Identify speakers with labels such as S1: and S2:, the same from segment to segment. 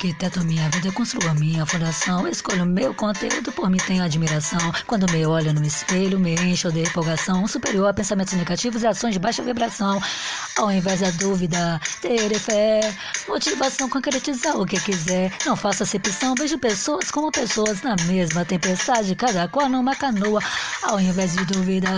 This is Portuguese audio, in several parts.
S1: Arquiteto minha vida, construo a minha fundação. Escolho meu conteúdo, por mim tenho admiração. Quando me olho no espelho, me encho de empolgação. Superior a pensamentos negativos e ações de baixa vibração. Ao invés da dúvida, ter fé. Motivação, concretizar o que quiser. Não faço acepção, vejo pessoas como pessoas na mesma tempestade, cada qual numa canoa. Ao invés de dúvida,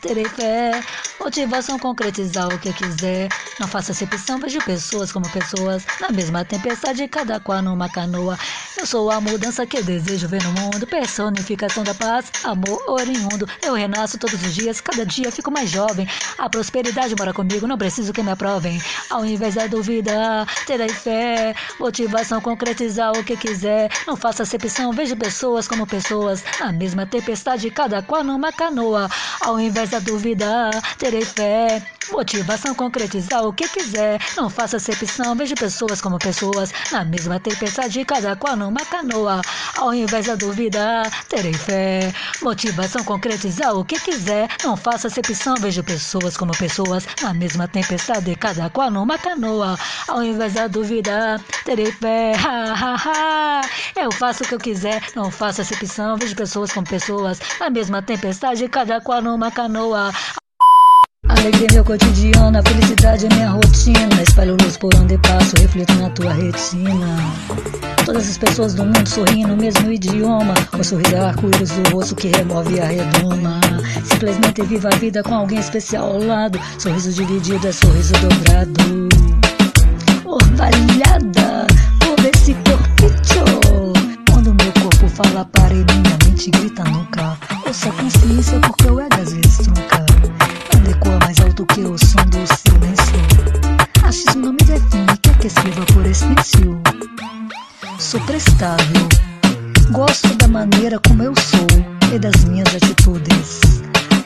S1: terei fé. Motivação, concretizar o que quiser. Não faço acepção, vejo pessoas como pessoas na mesma tempestade, cada qual numa canoa. Eu sou a mudança que desejo ver no mundo, personificação da paz, amor oriundo. Eu renasço todos os dias, cada dia fico mais jovem. A prosperidade mora comigo, não preciso que me aprovem. Ao invés da dúvida, terei fé, motivação, concretizar o que quiser. Não faça acepção, vejo pessoas como pessoas, na mesma tempestade, cada qual numa canoa. Ao invés da dúvida, terei fé, motivação, concretizar o que quiser. Não faça acepção, vejo pessoas como pessoas, na mesma tempestade, cada qual numa canoa. Ao invés da dúvida, terei fé. Motivação, concretizar o que quiser. Não faça acepção, vejo pessoas como pessoas, na mesma tempestade, cada qual numa canoa. Ao invés da dúvida, terei fé. Ha, ha, ha. Eu faço o que eu quiser, não faço acepção, vejo pessoas como pessoas, na mesma tempestade, cada qual numa canoa. Alegria é meu cotidiano, a felicidade é minha rotina. Espalho luz por onde passo, reflito na tua retina. Todas as pessoas do mundo sorriem no mesmo idioma. O sorriso é arco-íris do rosto que remove a redoma. Simplesmente viva a vida com alguém especial ao lado. Sorriso dividido é sorriso dobrado. Orvalhada por esse corpito. Quando meu corpo fala para minha mente grita nunca. Ouça a consciência porque eu é das vezes trunca ecoa mais alto que o som do silêncio. Achismo não me define, quer que escreva por extensio. Sou prestável, gosto da maneira como eu sou e das minhas atitudes.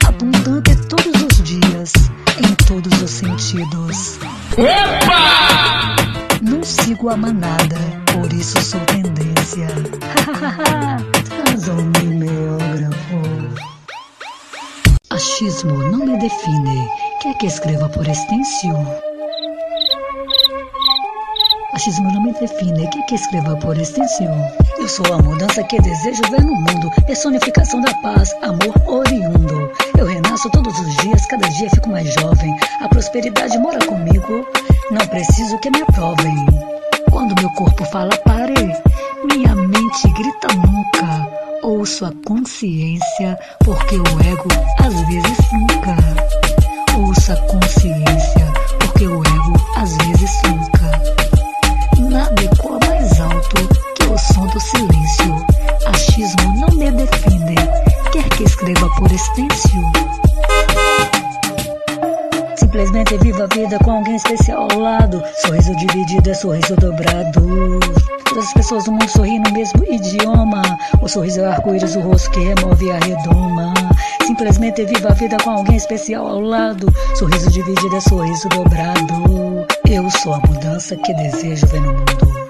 S1: Abundante todos os dias, em todos os sentidos.
S2: Opa!
S1: Não sigo a manada, por isso sou tendência. Transou-me meógrafo. Achismo não me define. Quer que escreva por extensio? Achismo não me define. Quer que escreva por extensão? Eu sou a mudança que desejo ver no mundo. Personificação da paz, amor oriundo. Renasço todos os dias, cada dia fico mais jovem. A prosperidade mora comigo. Não preciso que me aprovem. Quando meu corpo fala pare, minha mente grita nunca ouço a consciência, porque o ego às vezes nunca. Ouça a consciência, porque o ego às vezes nunca. Nada ecoa mais alto que o som do silêncio. Achismo não me define, quer que escreva por extensio. Simplesmente viva a vida com alguém especial ao lado. Sorriso dividido é sorriso dobrado. Todas as pessoas do mundo sorriem no mesmo idioma. O sorriso é o arco-íris, o rosto que remove a redoma. Simplesmente viva a vida com alguém especial ao lado. Sorriso dividido é sorriso dobrado. Eu sou a mudança que desejo ver no mundo.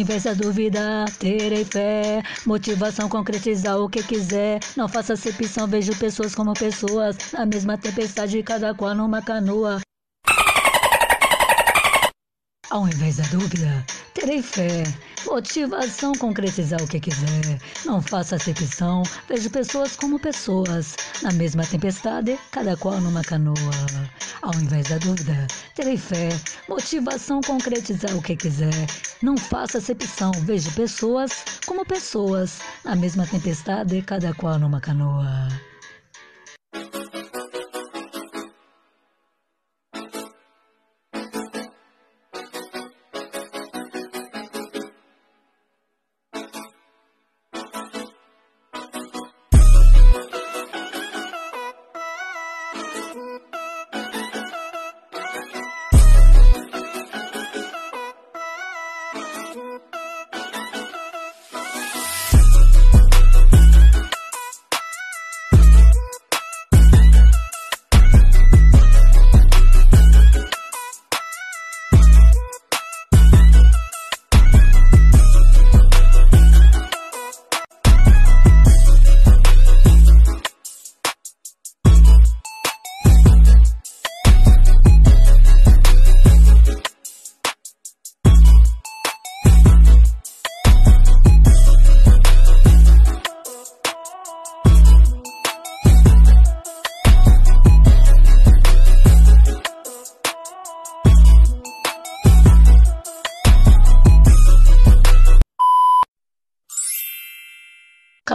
S1: Ao invés da dúvida, terei fé. Motivação, concretizar o que quiser. Não faça acepção, vejo pessoas como pessoas. Na mesma tempestade, cada qual numa canoa. Ao invés da dúvida, terei fé. Motivação, concretizar o que quiser. Não faça acepção, vejo pessoas como pessoas. Na mesma tempestade, cada qual numa canoa. Ao invés da dúvida, terei fé. Motivação, concretizar o que quiser. Não faça acepção, vejo pessoas como pessoas. Na mesma tempestade, cada qual numa canoa.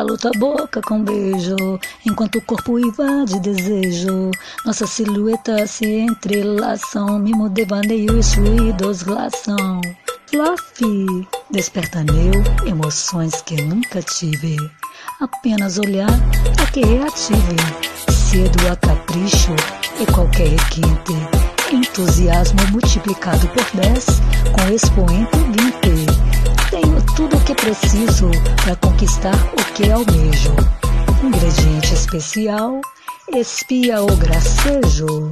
S1: Calo tua boca com beijo, enquanto o corpo invade desejo. Nossa silhueta se entrelaçam, mimo devaneio e fluidos glaçam. Fluffy, desperta meu emoções que nunca tive. Apenas olhar é que reative. Cedo a capricho e qualquer requinte. Entusiasmo multiplicado por 10 com expoente 20. Tenho tudo o que preciso para conquistar o que almejo. Ingrediente especial, espia o gracejo.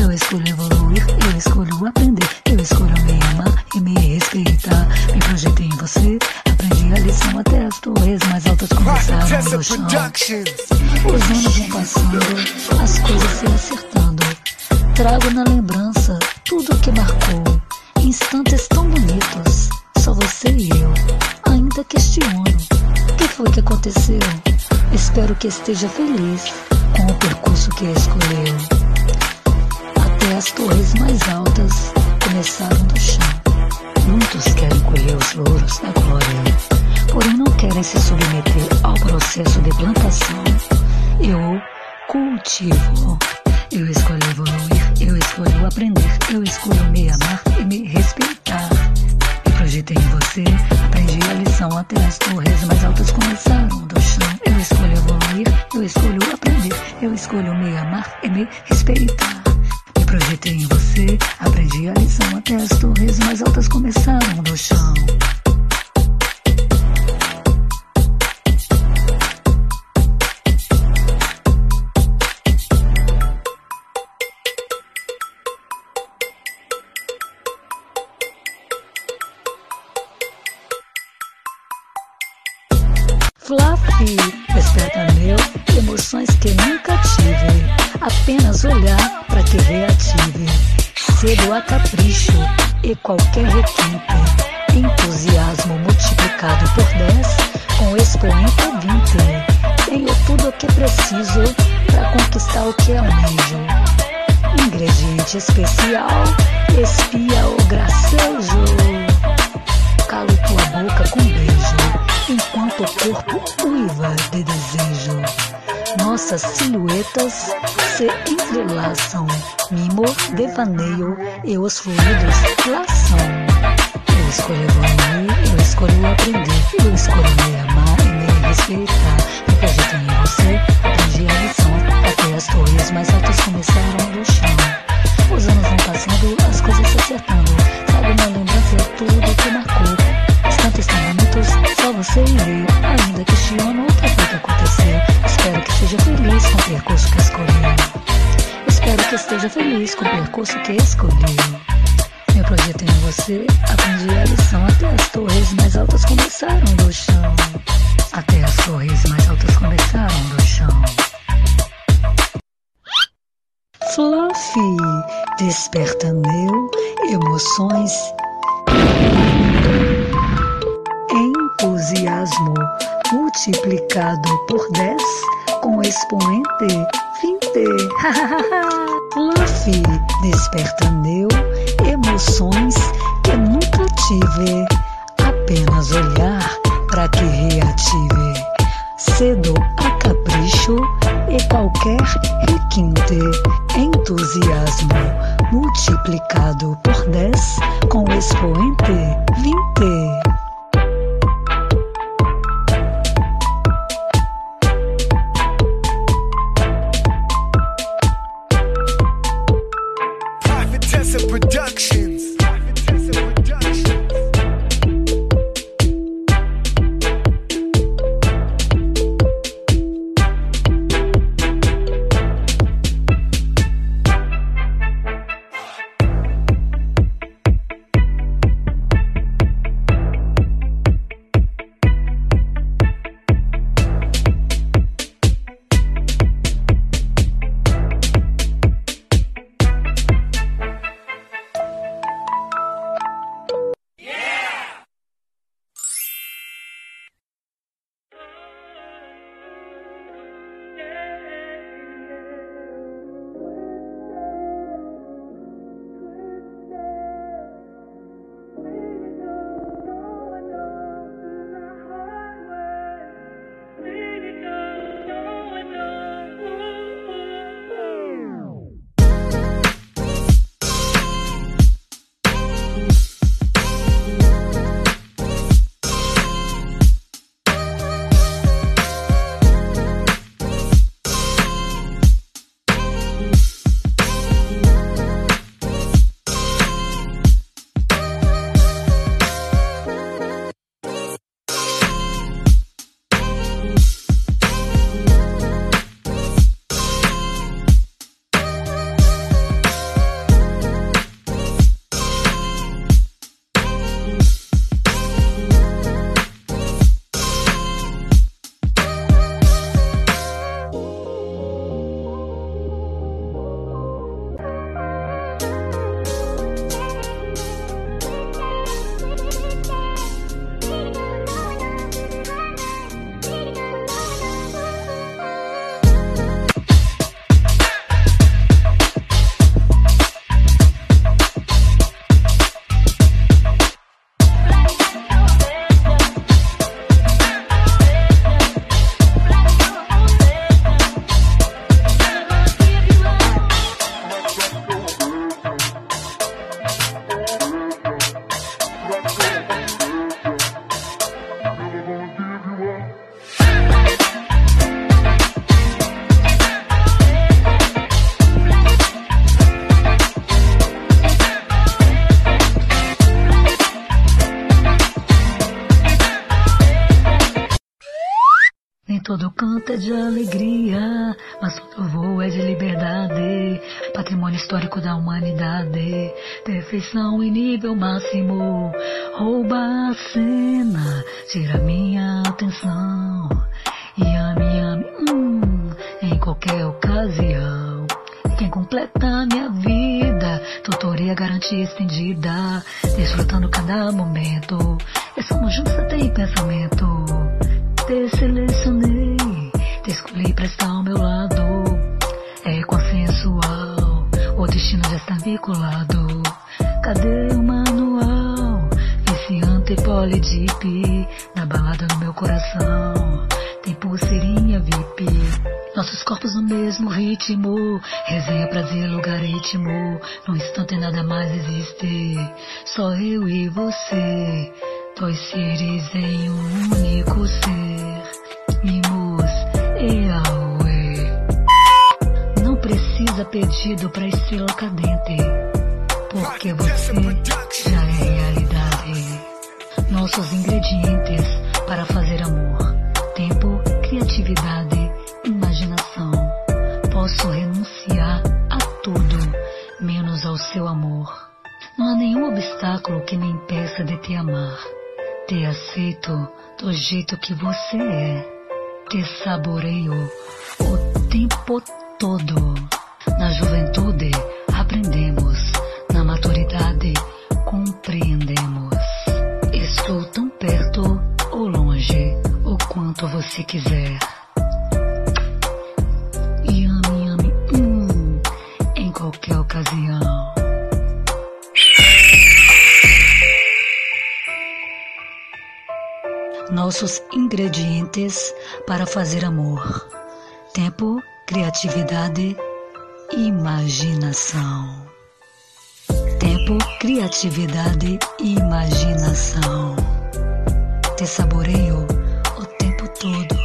S1: Eu escolho evoluir, eu escolho aprender, eu escolho me amar e me respeitar. Me projetei em você, aprendi a lição até as torres mais altas começaram no chão. Os anos vão passando, as coisas se acertando. Trago na lembrança tudo o que marcou. Instantes tão bonitos, só você e eu. Ainda questiono, o que foi que aconteceu? Espero que esteja feliz com o percurso que escolheu. Até as torres mais altas começaram do chão. Muitos querem colher os louros da glória, porém não querem se submeter ao processo de plantação. Eu cultivo. Eu escolho evoluir, eu escolho aprender, eu escolho me amar e me respeitar. Projetei em você, aprendi a lição até as torres mais altas começaram do chão. Eu escolho evoluir, eu escolho aprender, eu escolho me amar e me respeitar. Me projetei em você, aprendi a lição até as torres mais altas começaram do chão. Fluffy, desperta meu, emoções que nunca tive. Apenas olhar para que reative. Cedo a capricho e qualquer requinte. Entusiasmo multiplicado por 10 com expoente 20. Tenho tudo o que preciso para conquistar o que almejo. Ingrediente especial, espia o gracejo. Calo tua boca com beijo enquanto o corpo uiva de desejo. Nossas silhuetas se entrelaçam, mimo, devaneio e os fluidos laçam. Eu escolho evoluir, eu escolho aprender, eu escolho me amar e me respeitar. Me projeto em você, aprendi a lição, até as torres mais altas começaram do chão. Os anos vão passando, as coisas se acertando. Sabe, minha lembrança é tudo que marcou. Você. Ainda questiono o que foi que aconteceu. Espero que seja feliz com o percurso que escolheu. Espero que esteja feliz com o percurso que escolheu. Meu projeto em você, aprendi a lição até as torres mais altas começaram do chão. Até as torres mais altas começaram do chão. Fluffy, desperta meu emoções entusiasmo multiplicado por 10 com expoente 20. Fluffy, desperta emoções que nunca tive. Apenas olhar para que reative. Cedo a capricho e qualquer requinte. Entusiasmo multiplicado por 10 com expoente 20. Cena, tira minha atenção. Yami, yami, hum, em qualquer ocasião. Quem completa minha vida, tutoria garantia estendida, desfrutando cada momento. E somos juntos até em pensamento. Te selecionei, te escolhi pra estar ao meu lado. É consensual, o destino já está vinculado. Cadê manual? Na balada no meu coração. Tem pulseirinha VIP. Nossos corpos no mesmo ritmo. Resenha, prazer, logaritmo. No instante nada mais existe. Só eu e você. Dois seres em um único ser. Mimos e Aue. Não precisa pedido pra estrela cadente. Porque você já é. Nossos ingredientes para fazer amor. Tempo, criatividade, imaginação. Posso renunciar a tudo, menos ao seu amor. Não há nenhum obstáculo que me impeça de te amar. Te aceito do jeito que você é. Te saboreio o tempo todo. Na juventude, aprendemos. Na maturidade, compreendemos. Estou tão perto ou longe, o quanto você quiser. Yami, yami, hum, em qualquer ocasião. Nossos ingredientes para fazer amor: tempo, criatividade, imaginação. Criatividade e imaginação. Te saboreio o tempo todo.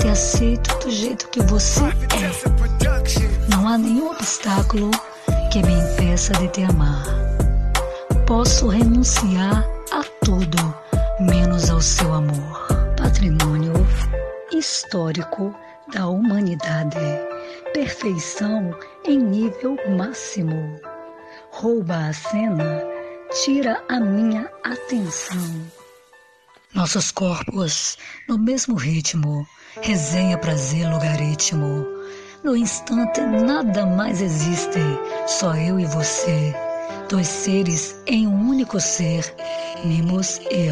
S1: Te aceito do jeito que você é. Não há nenhum obstáculo que me impeça de te amar. Posso renunciar a tudo, menos ao seu amor. Patrimônio histórico da humanidade. Perfeição em nível máximo. Rouba a cena, tira a minha atenção. Nossos corpos no mesmo ritmo, resenha, prazer, logaritmo. No instante nada mais existe, só eu e você. Dois seres em um único ser, Mimos e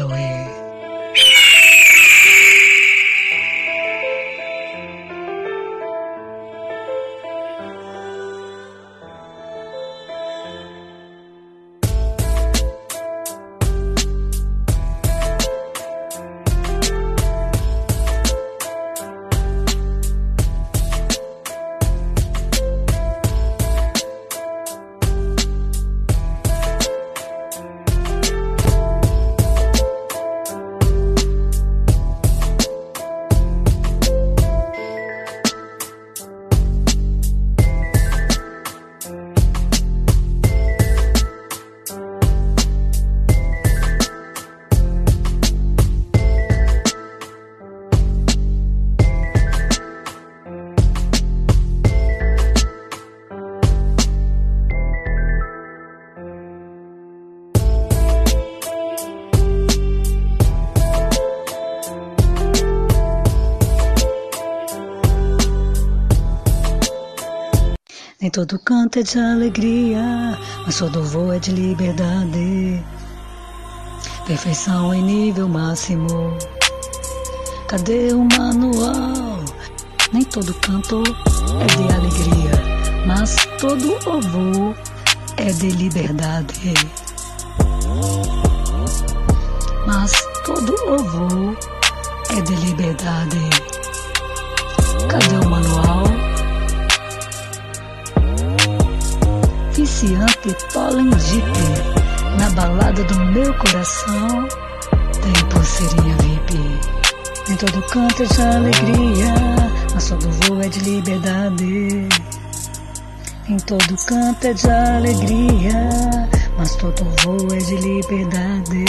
S1: Nem todo canto é de alegria, mas todo voo é de liberdade. Perfeição em nível máximo. Cadê o manual? Nem todo canto é de alegria, mas todo voo é de liberdade. Mas todo voo é de liberdade. Cadê o manual? Viciante pólen dip. Na balada do meu coração tem pulseirinha VIP. Em todo canto é de alegria, mas todo voo é de liberdade. Em todo canto é de alegria, mas todo voo é de liberdade.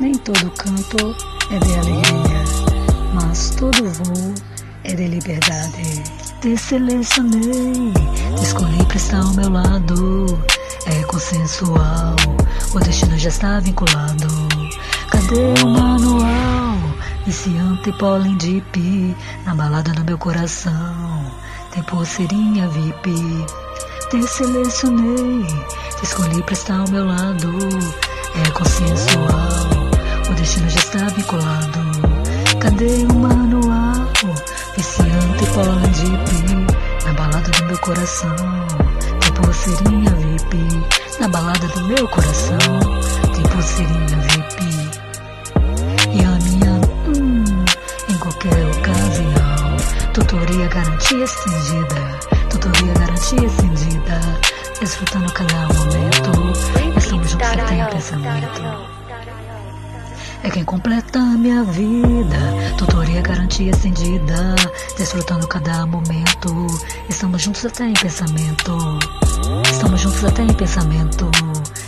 S1: Nem todo canto é de alegria, mas todo voo é de liberdade. Te selecionei, escolhi pra estar ao meu lado. É consensual, o destino já está vinculado. Cadê o manual? Viciante pólen de pi, na balada no meu coração. Tem pulseirinha VIP. Te selecionei, te escolhi pra estar ao meu lado. É consensual, o destino já está vinculado. Cadê o manual? Viciante pólen de pi, na balada do meu coração. Tem pulseirinha VIP, na balada do meu coração. Tem pulseirinha VIP. E a minha, hum, em qualquer ocasião. Tutoria garantia estendida, tutoria garantia estendida. Desfrutando cada momento, estamos juntos até em pensamento. É quem completa minha vida. Tutoria garantia estendida. Desfrutando cada momento. Estamos juntos até em pensamento. Estamos juntos até em pensamento.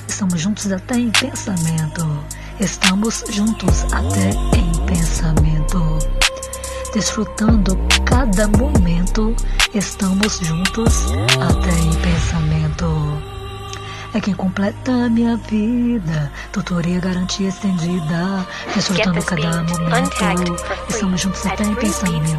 S1: Estamos juntos até em pensamento. Estamos juntos até em pensamento. Desfrutando cada momento. Estamos juntos até em pensamento é quem completa a minha vida. Tutoria garantia estendida, desfrutando cada momento. Estamos juntos até em pensamento.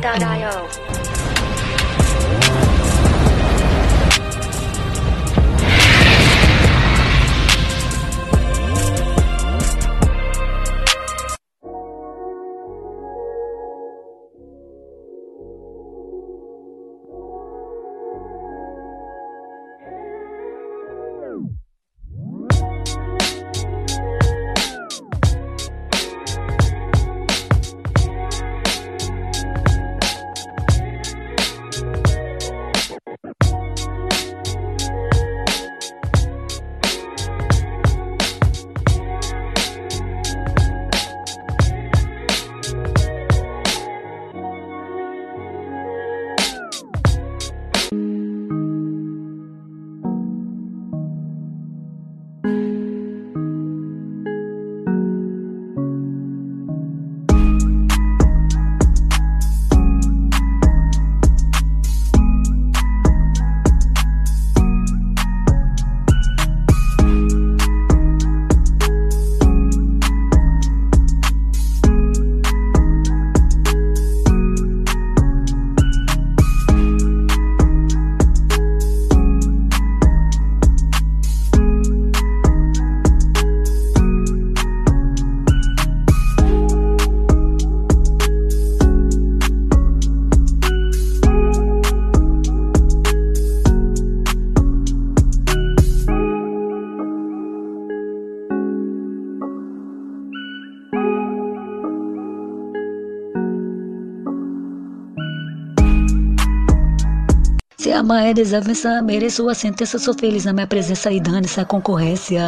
S1: Amar é desavença, mereço a sentença. Sou feliz na minha presença e dane-se a concorrência.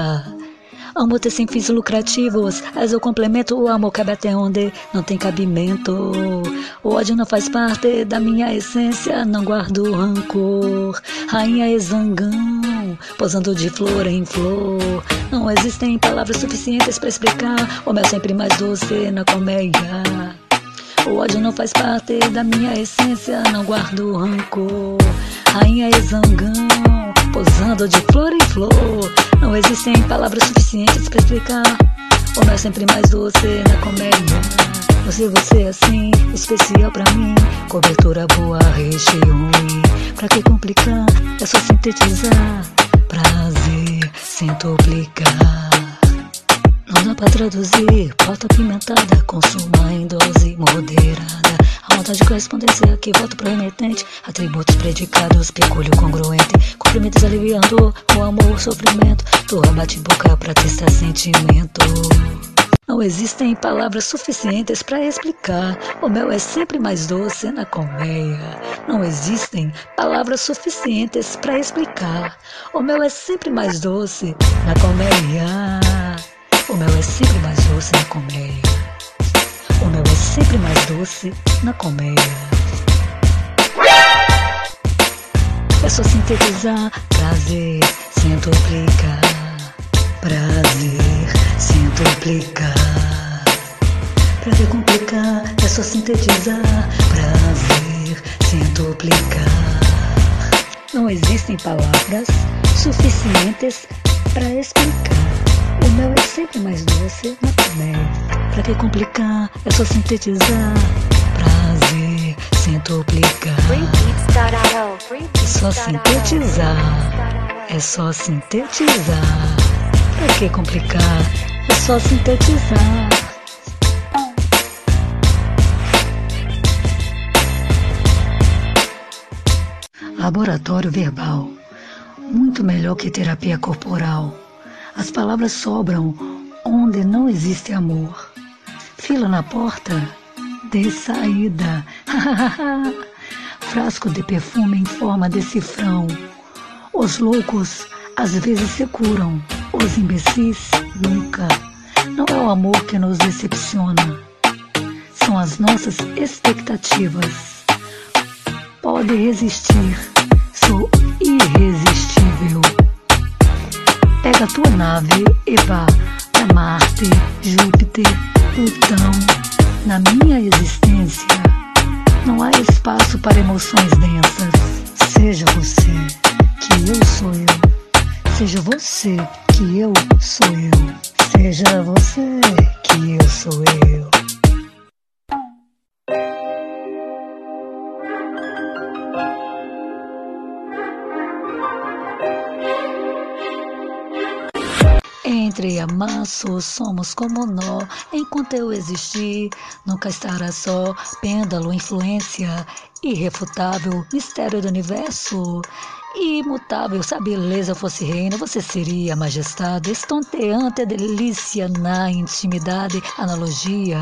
S1: Amo ter sem fins lucrativos, és o complemento. O amor cabe até onde não tem cabimento. O ódio não faz parte da minha essência, não guardo rancor. Rainha exangão, posando de flor em flor. Não existem palavras suficientes para explicar. O mel sempre mais doce na colmeia. O ódio não faz parte da minha essência, não guardo rancor. Rainha exangão, posando de flor em flor. Não existem palavras suficientes para explicar. O mel sempre mais doce na comédia. Você, você assim, especial pra mim. Cobertura boa, recheio ruim. Pra que complicar? É só sintetizar. Prazer, sem duplicar. Não dá pra traduzir, pauta pimentada, consuma em dose moderada. A vontade de correspondência aqui, voto pro remetente. Atributos predicados, pecúlio congruente. Cumprimentos aliviando o amor, o sofrimento. Tua bate-boca pra testar sentimento. Não existem palavras suficientes para explicar. O mel é sempre mais doce na colmeia. Não existem palavras suficientes para explicar. O mel é sempre mais doce na colmeia. O mel é sempre mais doce na colmeia. O mel é sempre mais doce na colmeia. É só sintetizar prazer sem duplicar. Prazer sem duplicar. Pra decomplicar é só sintetizar. Prazer, centuplicar. Não existem palavras suficientes para explicar. O mel é sempre mais doce na colmeia. Pra que complicar? É só sintetizar. Prazer, centuplicar. É só sintetizar. É só sintetizar. Pra que complicar? É só sintetizar. Laboratório verbal. Muito melhor que terapia corporal. As palavras sobram onde não existe amor. Fila na porta, de saída. Frasco de perfume em forma de cifrão. Os loucos às vezes se curam, os imbecis nunca. Não é o amor que nos decepciona, são as nossas expectativas. Pode resistir, sou irresistível. Pega a tua nave e vá para Marte, Júpiter, Plutão. Na minha existência não há espaço para emoções densas. Seja você, que eu sou eu. Seja você, que eu sou eu. Seja você, que eu sou eu. Entre amassos somos como nó, enquanto eu existir, nunca estará só. Pêndulo, influência irrefutável, mistério do universo. Imutável, se a beleza fosse reina, você seria majestade, estonteante, delícia na intimidade, analogia,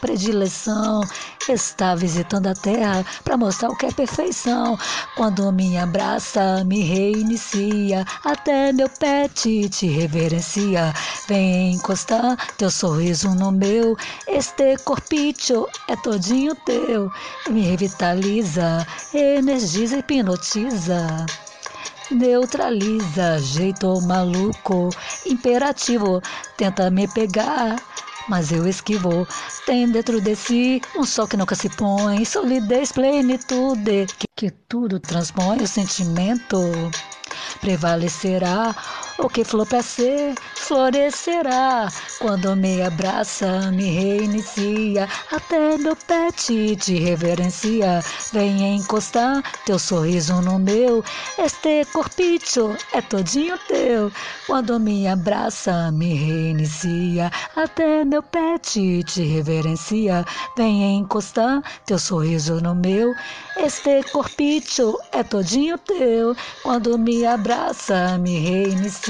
S1: predileção, está visitando a terra para mostrar o que é perfeição. Quando me abraça, me reinicia, até meu pet te reverencia. Vem encostar teu sorriso no meu, este corpicho é todinho teu. Me revitaliza, energiza, hipnotiza neutraliza, jeito maluco, imperativo, tenta me pegar, mas eu esquivo. Tem dentro de si um sol que nunca se põe, solidez, plenitude, que, que tudo transpõe o sentimento. Prevalecerá o que for para ser, florescerá. Quando me abraça, me reinicia. Até meu pet te reverencia. Vem encostar teu sorriso no meu. Este corpicho é todinho teu. Quando me abraça, me reinicia. Até meu pet te reverencia. Vem encostar teu sorriso no meu. Este corpicho é todinho teu. Quando me abraça, me reinicia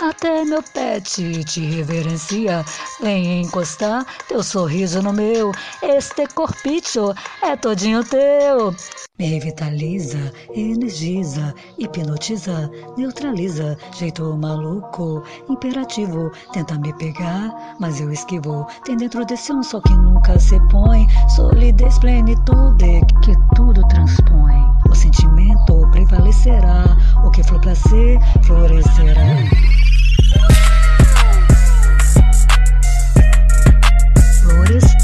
S1: até meu pet te reverencia. Vem encostar teu sorriso no meu, este corpicho é todinho teu. Me revitaliza, energiza, hipnotiza, neutraliza, jeito maluco, imperativo, tenta me pegar, mas eu esquivo. Tem dentro desse um sol que nunca se põe, solidez, plenitude, que tudo transpõe. Prevalecerá, o que for pra ser, florescerá. Flores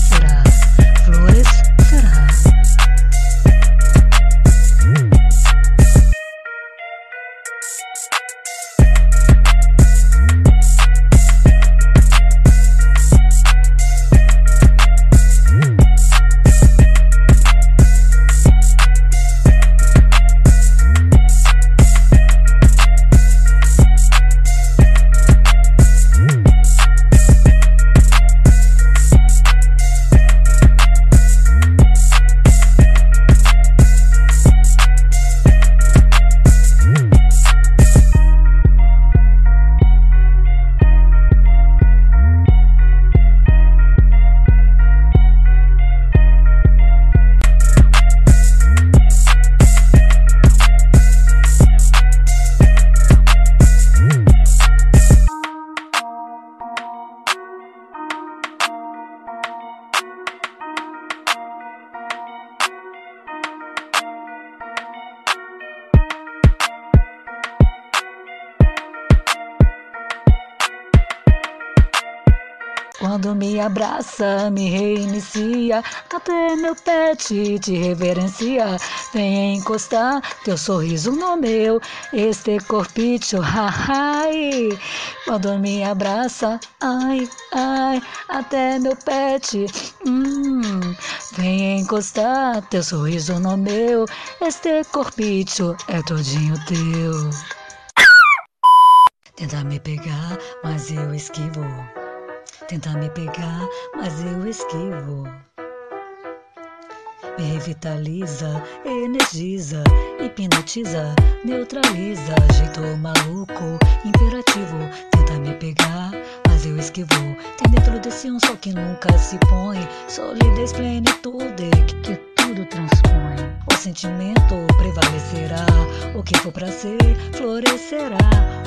S1: Quando me abraça, me reinicia, até meu pet te reverencia. Vem encostar teu sorriso no meu, este corpício, ai. Quando me abraça, ai, ai, até meu pet, hum. Vem encostar teu sorriso no meu, este corpício é todinho teu. Tenta me pegar, mas eu esquivo. Tenta me pegar, mas eu esquivo. Me revitaliza, energiza, hipnotiza, neutraliza. Jeito maluco, imperativo. Tenta me pegar, mas eu esquivo. Tem dentro desse um sol que nunca se põe. Solidez, plenitude, que, que tudo transpõe. O sentimento prevalecerá. O que for pra ser, florescerá.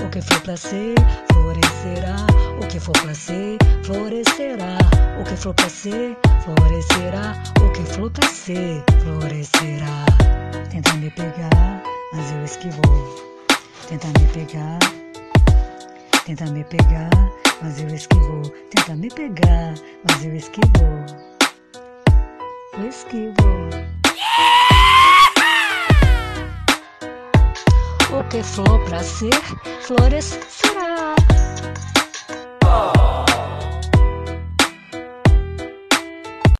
S1: O que for pra ser, florescerá. O que for pra ser, florescerá. O que for pra ser, florescerá. O que for pra ser, florescerá. Tenta me pegar, mas eu esquivo. Tenta me pegar. Tenta me pegar, mas eu esquivo. Tenta me pegar, mas eu esquivo. Eu esquivo. O que flor pra ser, flores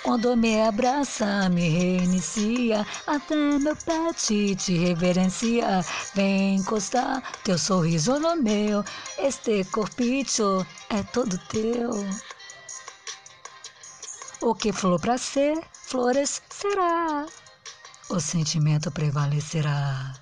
S1: Quando me abraça, me reinicia, até meu pet te reverencia. Vem encostar teu sorriso no meu, este corpício é todo teu. O que flor pra ser, flores será. O sentimento prevalecerá.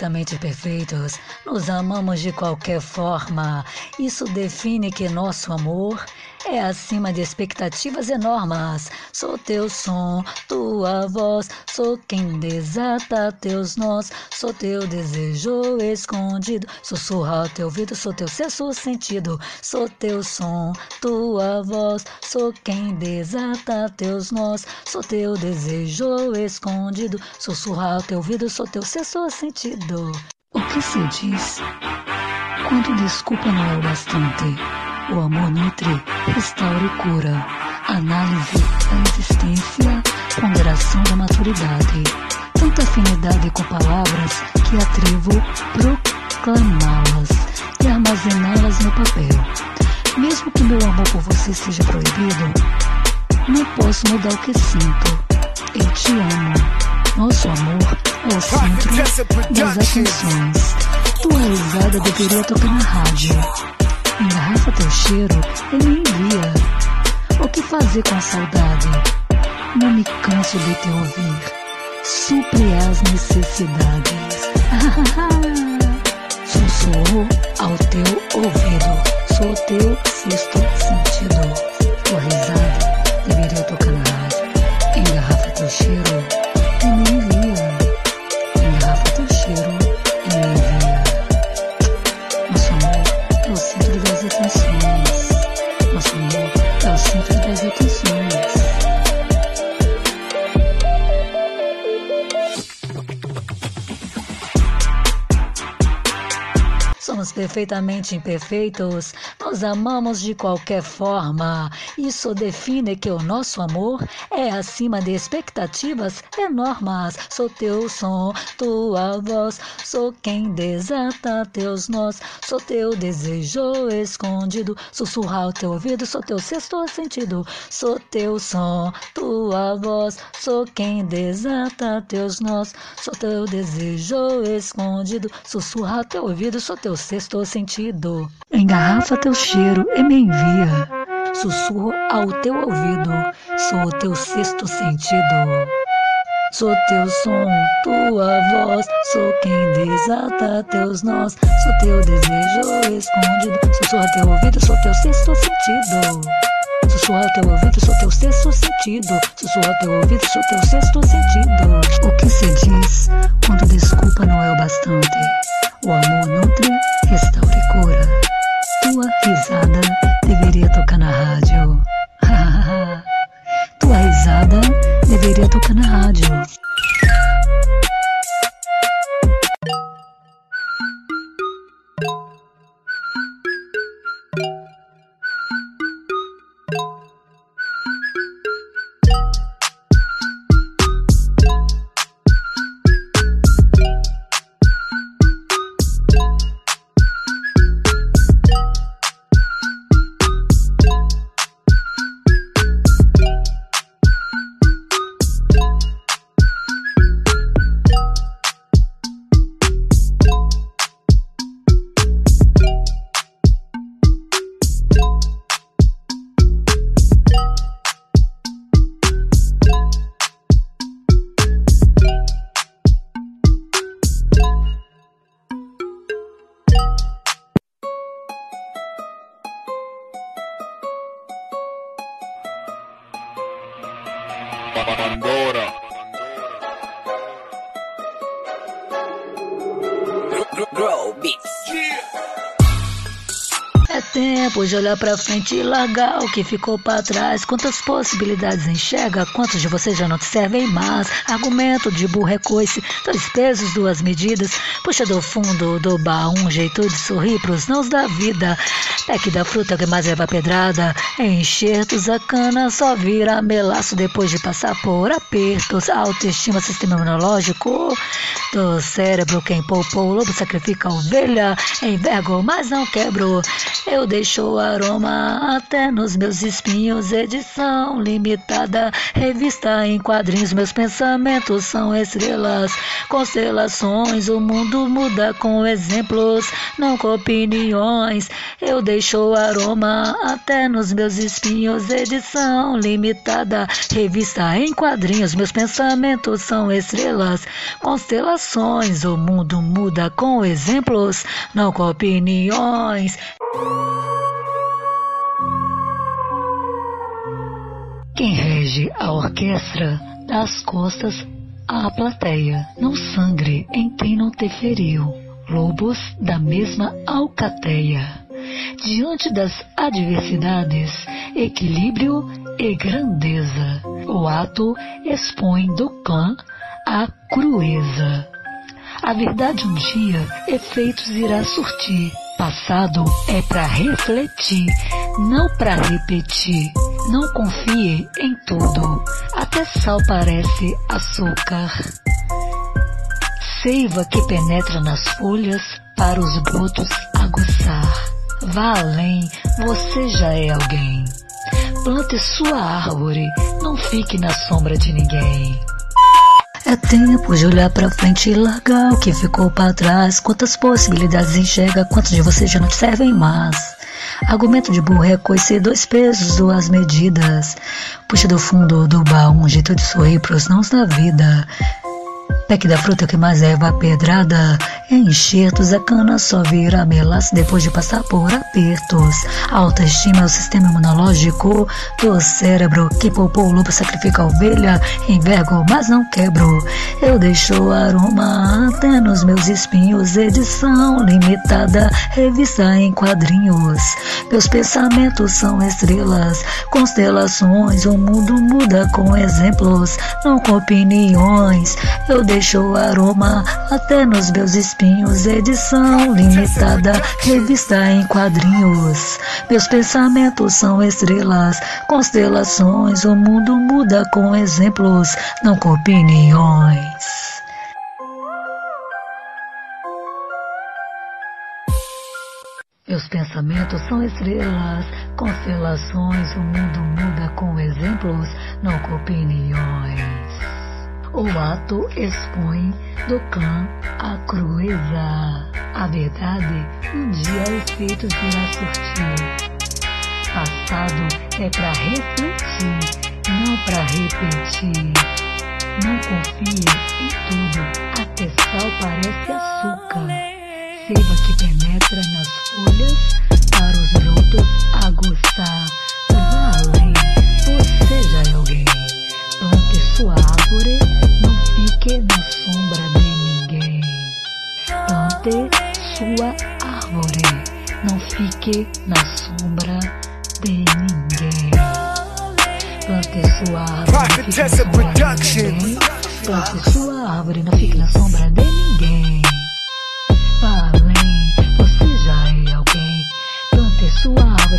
S1: Perfeitamente perfeitos, nos amamos de qualquer forma. Isso define que nosso amor é acima de expectativas enormes. Sou teu som, tua voz, sou quem desata teus nós. Sou teu desejo escondido, sussurra teu ouvido, sou teu sexto sentido. Sou teu som, tua voz, sou quem desata teus nós. Sou teu desejo escondido, sussurra teu ouvido, sou teu sexto sentido. O que se diz quando desculpa não é o bastante? O amor nutre, restaura e cura. Análise da existência, ponderação da maturidade. Tanta afinidade com palavras que atrevo proclamá-las e armazená-las no papel. Mesmo que meu amor por você seja proibido, não posso mudar o que sinto. Eu te amo. Nosso amor é o centro das atenções. Tua risada deveria tocar na rádio. Engarrafa teu cheiro e me envia. O que fazer com a saudade? Não me canso de te ouvir. Supre as necessidades. Sussurro ao teu ouvido. Sou teu sexto sentido. Tua risada deveria tocar na rádio. Engarrafa teu cheiro e perfeitamente imperfeitos, nos amamos de qualquer forma. Isso define que o nosso amor é acima de expectativas enormes. Sou teu som, tua voz, sou quem desata teus nós. Sou teu desejo escondido, sussurra ao teu ouvido, sou teu sexto sentido. Sou teu som, tua voz, sou quem desata teus nós. Sou teu desejo escondido, sussurra ao teu ouvido, sou teu sexto sentido. Engarrafa teu cheiro e me envia. Sussurro ao teu ouvido, sou o teu sexto sentido. Sou teu som, tua voz, sou quem desata teus nós. Sou teu desejo escondido, sussurra teu ouvido, sou teu sexto sentido. Sussurra Sussurrar teu ouvido, sou teu sexto sentido. Sussurrar teu ouvido, sou teu sexto sentido. O que se diz quando desculpa não é o bastante? O amor nutre, restaura e cura. Tua risada deveria tocar na rádio. Tua risada deveria tocar na rádio. De olhar pra frente e largar o que ficou pra trás. Quantas possibilidades enxerga? Quantos de vocês já não te servem mais? Argumento de burro é coice, dois pesos, duas medidas. Puxa do fundo do bar, um jeito de sorrir pros nãos da vida. Pack da fruta que mais leva pedrada. Enxertos a cana só vira melaço depois de passar por apertos. Autoestima, sistema imunológico do cérebro. Quem poupou o lobo sacrifica a ovelha. Envergo, mas não quebro. Eu deixo o aroma até nos meus espinhos. Edição limitada, revista em quadrinhos. Meus pensamentos são estrelas, constelações. O mundo muda com exemplos, não com opiniões. Eu deixo o aroma até nos meus espinhos. Edição limitada, revista em quadrinhos. Meus pensamentos são estrelas, constelações. O mundo muda com exemplos, não com opiniões. Quem rege a orquestra dá as costas à plateia. Não sangre em quem não te feriu. Lobos da mesma alcateia. Diante das adversidades, equilíbrio e grandeza. O ato expõe do clã a crueza. A verdade um dia efeitos irá surtir. Passado é para refletir, não para repetir. Não confie em tudo, até sal parece açúcar. Seiva que penetra nas folhas para os brotos aguçar. Vá além, você já é alguém. Plante sua árvore, não fique na sombra de ninguém. É tempo de olhar pra frente e largar o que ficou pra trás. Quantas possibilidades enxerga, quantos de vocês já não te servem mais? Argumento de burro é coice, dois pesos, duas medidas. Puxa do fundo do baú um jeito de sorrir pros nãos da vida. Pack da fruta que mais leva a pedrada. Enxertos, a cana só vira melaço depois de passar por apertos. Autoestima é o sistema imunológico do cérebro que poupou o lobo, sacrifica a ovelha. Envergo, mas não quebro. Eu deixo o aroma até nos meus espinhos. Edição limitada, revista em quadrinhos. Meus pensamentos são estrelas, constelações. O mundo muda com exemplos, não com opiniões. Eu deixo o aroma até nos meus espinhos. Edição limitada, revista em quadrinhos. Meus pensamentos são estrelas, constelações. O mundo muda com exemplos, não com opiniões. Meus pensamentos são estrelas, constelações. O mundo muda com exemplos, não com opiniões o ato expõe do clã a crueza. A verdade um dia efeitos irá surtir. Passado é para refletir, não para repetir. Não confia em tudo, até sal parece açúcar. Seiva que penetra nas folhas para os brotos aguçar. Vá além, você já é alguém. Plante sua árvore que na sombra de ninguém. Plante sua árvore, não fique na sombra de ninguém. Plante sua árvore, não fique na sombra de ninguém. Plante sua árvore, não fique na sombra de ninguém. Além, você já é alguém. Plante sua árvore.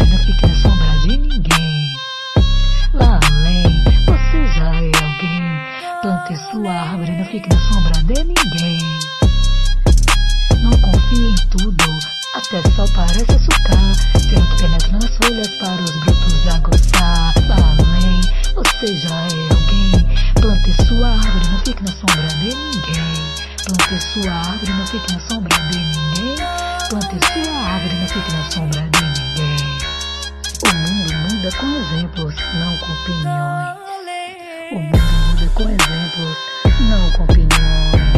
S1: Plante sua árvore, não fique na sombra de ninguém. Não confie em tudo, até só parece sucar. Vento penetra nas folhas para os brutos aguçar. Além, você já é alguém. Plante sua árvore, não fique na sombra de ninguém. Plante sua árvore, não fique na sombra de ninguém. Plante sua árvore, não fique na sombra de ninguém. O mundo muda com exemplos, não com opiniões. O mundo com exemplos, não com opiniões.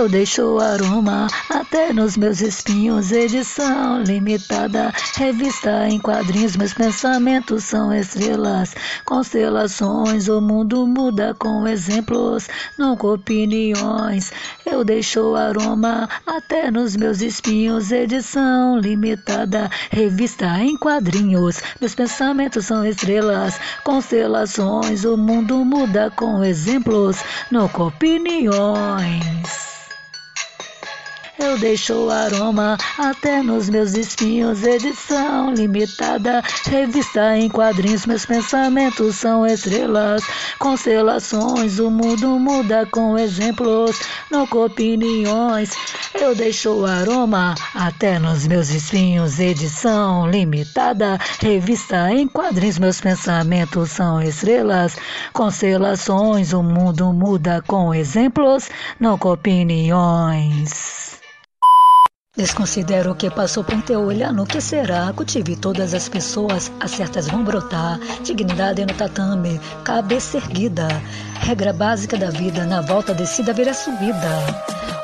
S1: Eu deixo aroma até nos meus espinhos. Edição limitada, revista em quadrinhos. Meus pensamentos são estrelas, constelações. O mundo muda com exemplos, não com opiniões. Eu deixo aroma até nos meus espinhos. Edição limitada, revista em quadrinhos. Meus pensamentos são estrelas, constelações. O mundo muda com exemplos, não com opiniões. Eu deixo o aroma até nos meus espinhos. Edição limitada, revista em quadrinhos. Meus pensamentos são estrelas, constelações. O mundo muda com exemplos, não com opiniões. Eu deixo o aroma até nos meus espinhos. Edição limitada, revista em quadrinhos. Meus pensamentos são estrelas, constelações. O mundo muda com exemplos, não com opiniões. Desconsidero o que passou por teu olhar no que será. Cultive todas as pessoas, as certas vão brotar. Dignidade no tatame, cabeça erguida. Regra básica da vida, na volta descida vira subida.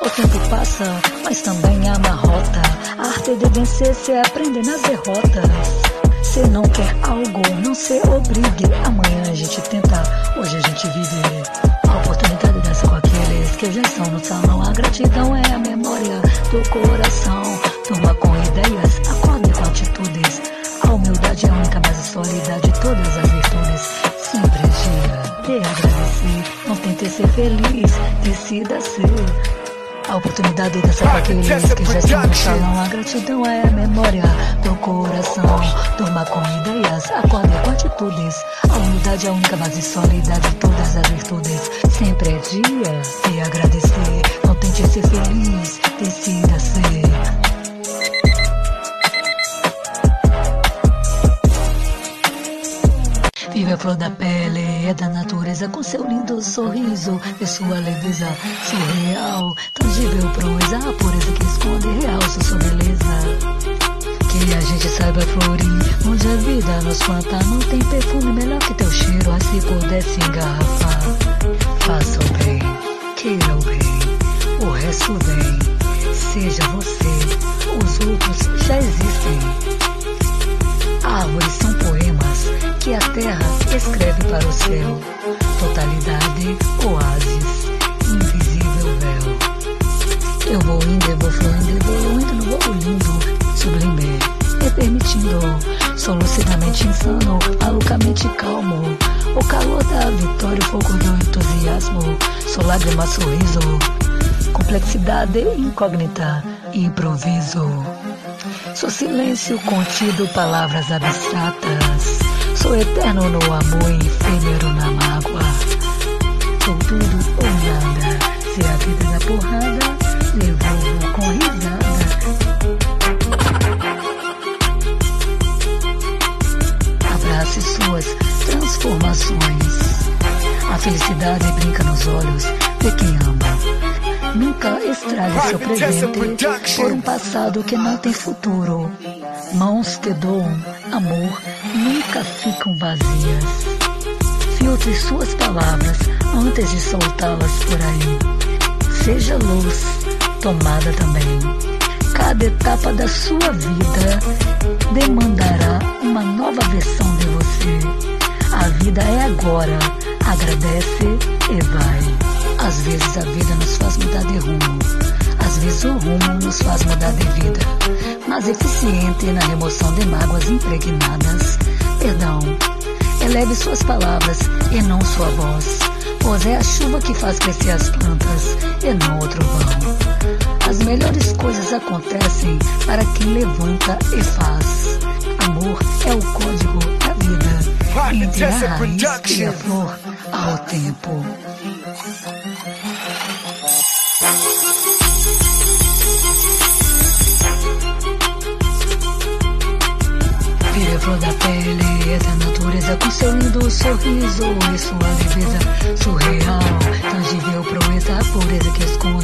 S1: O tempo passa, mas também há uma rota. A arte de vencer se aprende nas derrotas. Se não quer algo, não se obrigue. Amanhã a gente tenta, hoje a gente vive. A oportunidade dessa com aqueles que já estão no salão. A gratidão é a memória do coração. Turma com ideias, acorde com atitudes. A humildade é a única base sólida de todas as virtudes. Sempre é dia de agradecer. Não tente ser feliz, decida ser. A oportunidade dessa aqueles que já estão no salão. A gratidão é a memória do coração. Turma com ideias, acorde com atitudes. A humildade é a única base sólida de todas as virtudes. Sempre é dia de agradecer. Não tente ser feliz, decida ser. Vive a flor da pele, é da natureza com seu lindo sorriso e sua leveza surreal, tangível proeza, a pureza que esconde realça sua beleza. Que a gente saiba florir, onde a vida nos planta, não tem perfume melhor que teu cheiro, a se pudesse engarrafar. Faça o bem, queira o bem, o resto vem. Seja você, os outros já existem. Árvores são poemas que a terra escreve para o céu. Totalidade, oásis, invisível véu. Eu vou indo, eu vou fluindo, evoluindo no voo lindo, sublime, me permitindo, sou lucidamente insano, malucamente calmo. O calor da vitória, o fogo do entusiasmo, sou lágrima, sorriso, complexidade incógnita, improviso. Sou silêncio contido, palavras abstratas. Sou eterno no amor e efêmero na mágoa. Sou tudo ou nada. Se a vida dá porrada, devolvo com risada. Abrace suas transformações. A felicidade brinca nos olhos de quem ama. Nunca estrague seu presente por um passado que não tem futuro. Mãos que doam amor nunca ficam vazias. Filtre suas palavras antes de soltá-las por aí. Seja luz, tomada também. Cada etapa da sua vida demandará uma nova versão de você. A vida é agora. Agradece e vai. Às vezes a vida nos faz mudar de rumo. Às vezes o rumo nos faz mudar de vida. Mas eficiente na remoção de mágoas impregnadas. Perdão. Eleve suas palavras e não sua voz. Pois é a chuva que faz crescer as plantas e não outro vão. As melhores coisas acontecem para quem levanta e faz. Amor é o código da vida. Entre a raiz e a flor ao tempo. Vira flor da pele, essa natureza com seu lindo sorriso e sua leveza surreal, tangível proeza, pureza que esconde.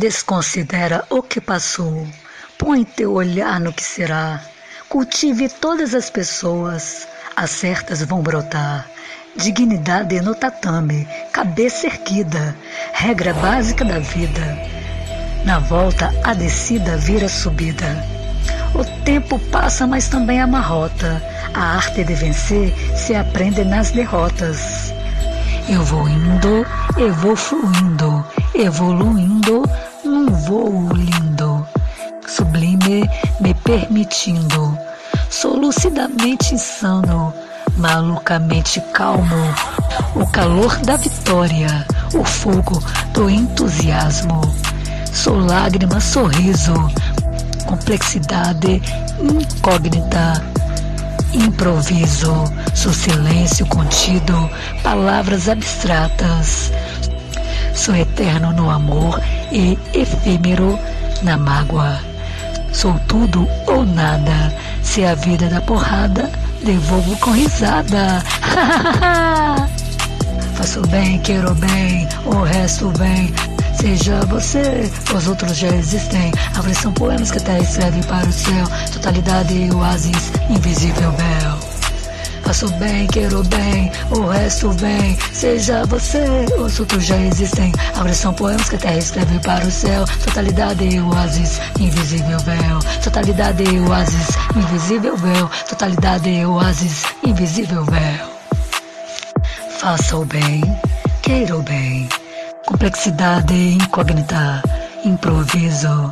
S1: Desconsidera o que passou, põe teu olhar no que será. Cultive todas as pessoas, as certas vão brotar. Dignidade no tatame, cabeça erguida, regra básica da vida. Na volta, a descida vira subida. O tempo passa, mas também amarrota. A arte de vencer se aprende nas derrotas. Eu vou indo, eu vou fluindo, evoluindo num voo lindo, sublime me permitindo, sou lucidamente insano, malucamente calmo, o calor da vitória, o fogo do entusiasmo. Sou lágrima, sorriso, complexidade incógnita. Improviso, sou silêncio contido, palavras abstratas. Sou eterno no amor e efêmero na mágoa. Sou tudo ou nada. Se a vida dá porrada, devolvo com risada. Faço bem, quero bem, o resto bem. Seja você, os outros já existem. Aves são poemas que até escrevem para o céu. Totalidade e oásis, invisível véu. Faço bem, quero bem, o resto vem. Seja você, os outros já existem. Aves são poemas que até escrevem para o céu. Totalidade e oásis, invisível véu. Totalidade e oásis, invisível véu. Totalidade e oásis, invisível véu. Faça o bem, queira o bem. Complexidade incógnita, improviso,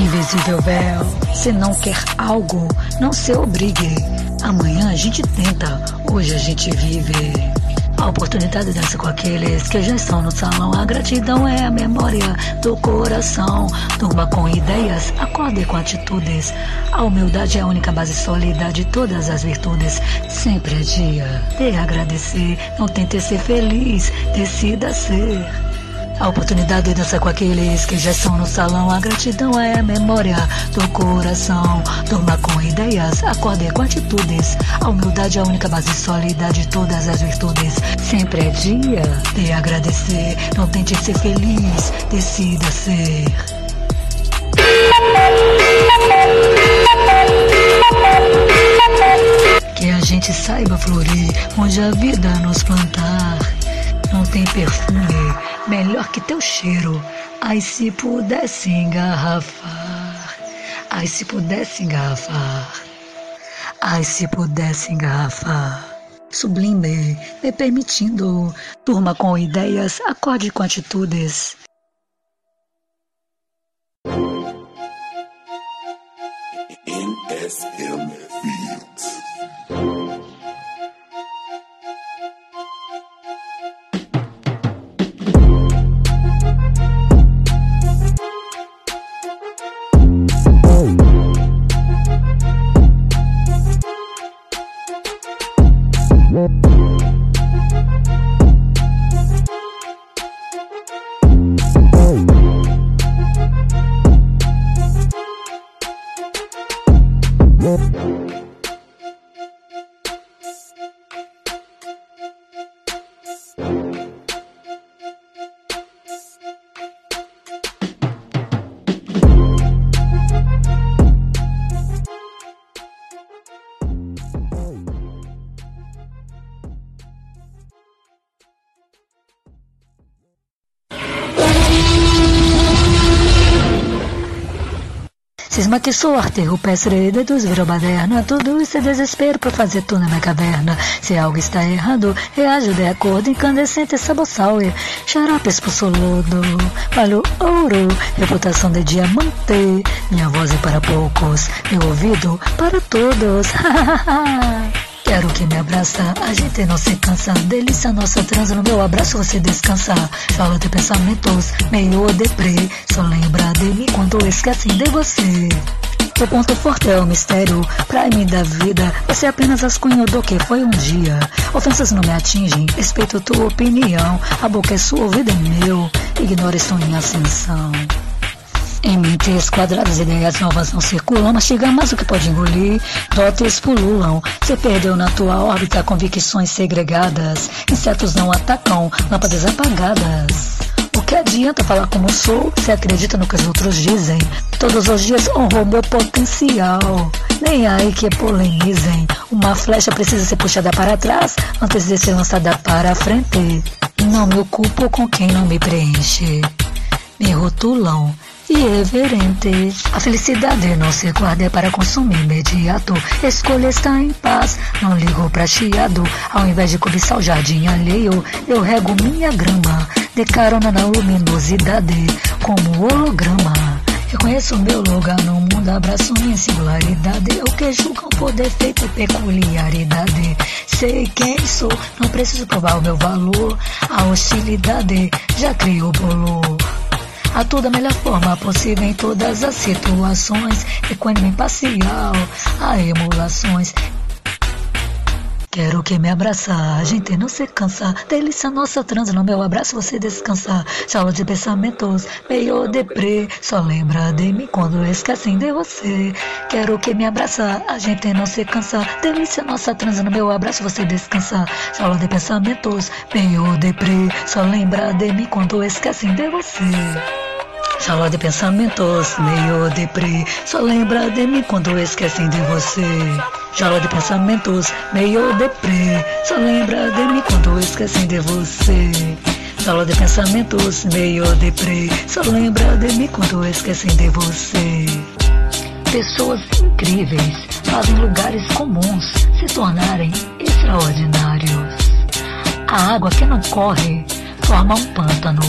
S1: invisível véu. Se não quer algo, não se obrigue. Amanhã a gente tenta, hoje a gente vive. A oportunidade dança com aqueles que já estão no salão. A gratidão é a memória do coração. Durma com ideias, acorde com atitudes. A humildade é a única base sólida de todas as virtudes. Sempre é dia de agradecer. Não tente ser feliz, decida ser. A oportunidade de dançar com aqueles que já estão no salão. A gratidão é a memória do coração. Durma com ideias, acorde com atitudes. A humildade é a única base sólida de todas as virtudes. Sempre é dia de agradecer. Não tente ser feliz, decida ser. Que a gente saiba florir onde a vida nos plantar. Não tem perfume melhor que teu cheiro. Ai, se pudesse engarrafar. Ai, se pudesse engarrafar. Ai, se pudesse engarrafar. Sublime, me permitindo. Turma com ideias, acorde com atitudes. Que sou arterro, pestre, deduz, virou baderna. Tudo isso é desespero pra fazer tudo na minha caverna. Se algo está errado, reajo de acordo. Incandescente, sabossauer. Xarope expulsou lodo. Valho ouro, reputação de diamante. Minha voz é para poucos, meu ouvido para todos. Quero que me abraça, a gente não se cansa. Delícia nossa transa, no meu abraço você descansa. Fala de pensamentos, meio deprê. Só lembra de mim quando esquecem de você. O ponto forte é o mistério, pra mim da vida. Você apenas ascunhou do que foi um dia. Ofensas não me atingem, respeito tua opinião. A boca é sua, ouvido é meu. Ignora, estou em ascensão. Em mentes quadradas, ideias novas não circulam, mastiga mais do que pode engolir. Dotes pululam, se perdeu na tua órbita convicções segregadas. Insetos não atacam, lâmpadas apagadas. O que adianta falar como sou, se acredita no que os outros dizem? Todos os dias honrou meu potencial. Nem aí que polemizem. Uma flecha precisa ser puxada para trás antes de ser lançada para a frente. Não me ocupo com quem não me preenche. Me rotulam irreverente. A felicidade não se guarda é para consumo imediato. Escolha estar em paz, não ligo pra chiado. Ao invés de cobiçar o jardim alheio, eu rego minha grama. De carona na luminosidade, como holograma. Reconheço meu lugar no mundo, abraço minha singularidade. Eu que julgo por defeito e peculiaridade. Sei quem sou, não preciso provar o meu valor. A hostilidade já criou bolo. Atuo da melhor forma possível em todas as situações. Equânime imparcial, a emulações. Quero que me abraçar, a gente não se cansa. Delícia nossa transa, no meu abraço você descansa. Jaula de pensamentos, meio deprê. Só lembra de mim quando esquecem de você. Quero que me abraçar, a gente não se cansa. Delícia nossa transa, no meu abraço você descansa. Jaula de pensamentos, meio deprê. Só lembra de mim quando esquecem de você. Sala de pensamentos, meio deprê. Só lembra de mim quando esquecem de você. Sala de pensamentos, meio deprê. Só lembra de mim quando esquecem de você. Sala de pensamentos, meio deprê. Só lembra de mim quando esquecem de você. Pessoas incríveis fazem lugares comuns se tornarem extraordinários. A água que não corre forma um pântano.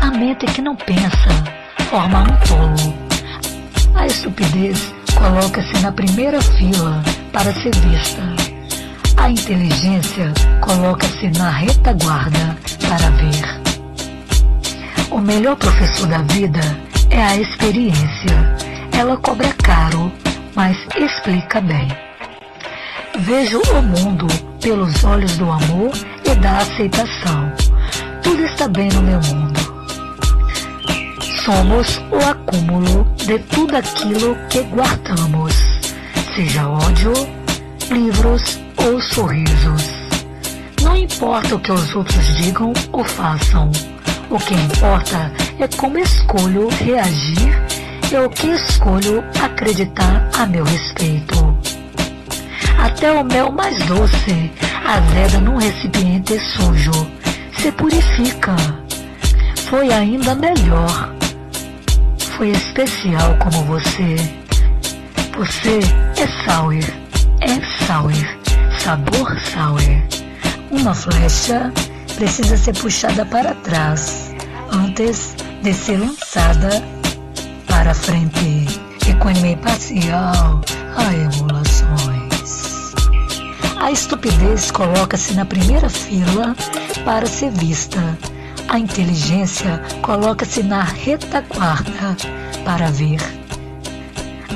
S1: A mente que não pensa forma um polo. A estupidez coloca-se na primeira fila para ser vista. A inteligência coloca-se na retaguarda para ver. O melhor professor da vida é a experiência. Ela cobra caro, mas explica bem. Vejo o mundo pelos olhos do amor e da aceitação. Tudo está bem no meu mundo somos o acúmulo de tudo aquilo que guardamos, seja ódio, livros ou sorrisos. Não importa o que os outros digam ou façam, o que importa é como escolho reagir e o que escolho acreditar a meu respeito. Até o mel mais doce azeda num recipiente sujo, se purifica. Foi ainda melhor foi especial como você. Você é sour, é sour, sabor sour. Uma flecha precisa ser puxada para trás antes de ser lançada para frente. Economia parcial a emulações. A estupidez coloca-se na primeira fila para ser vista a inteligência coloca-se na retaguarda para ver.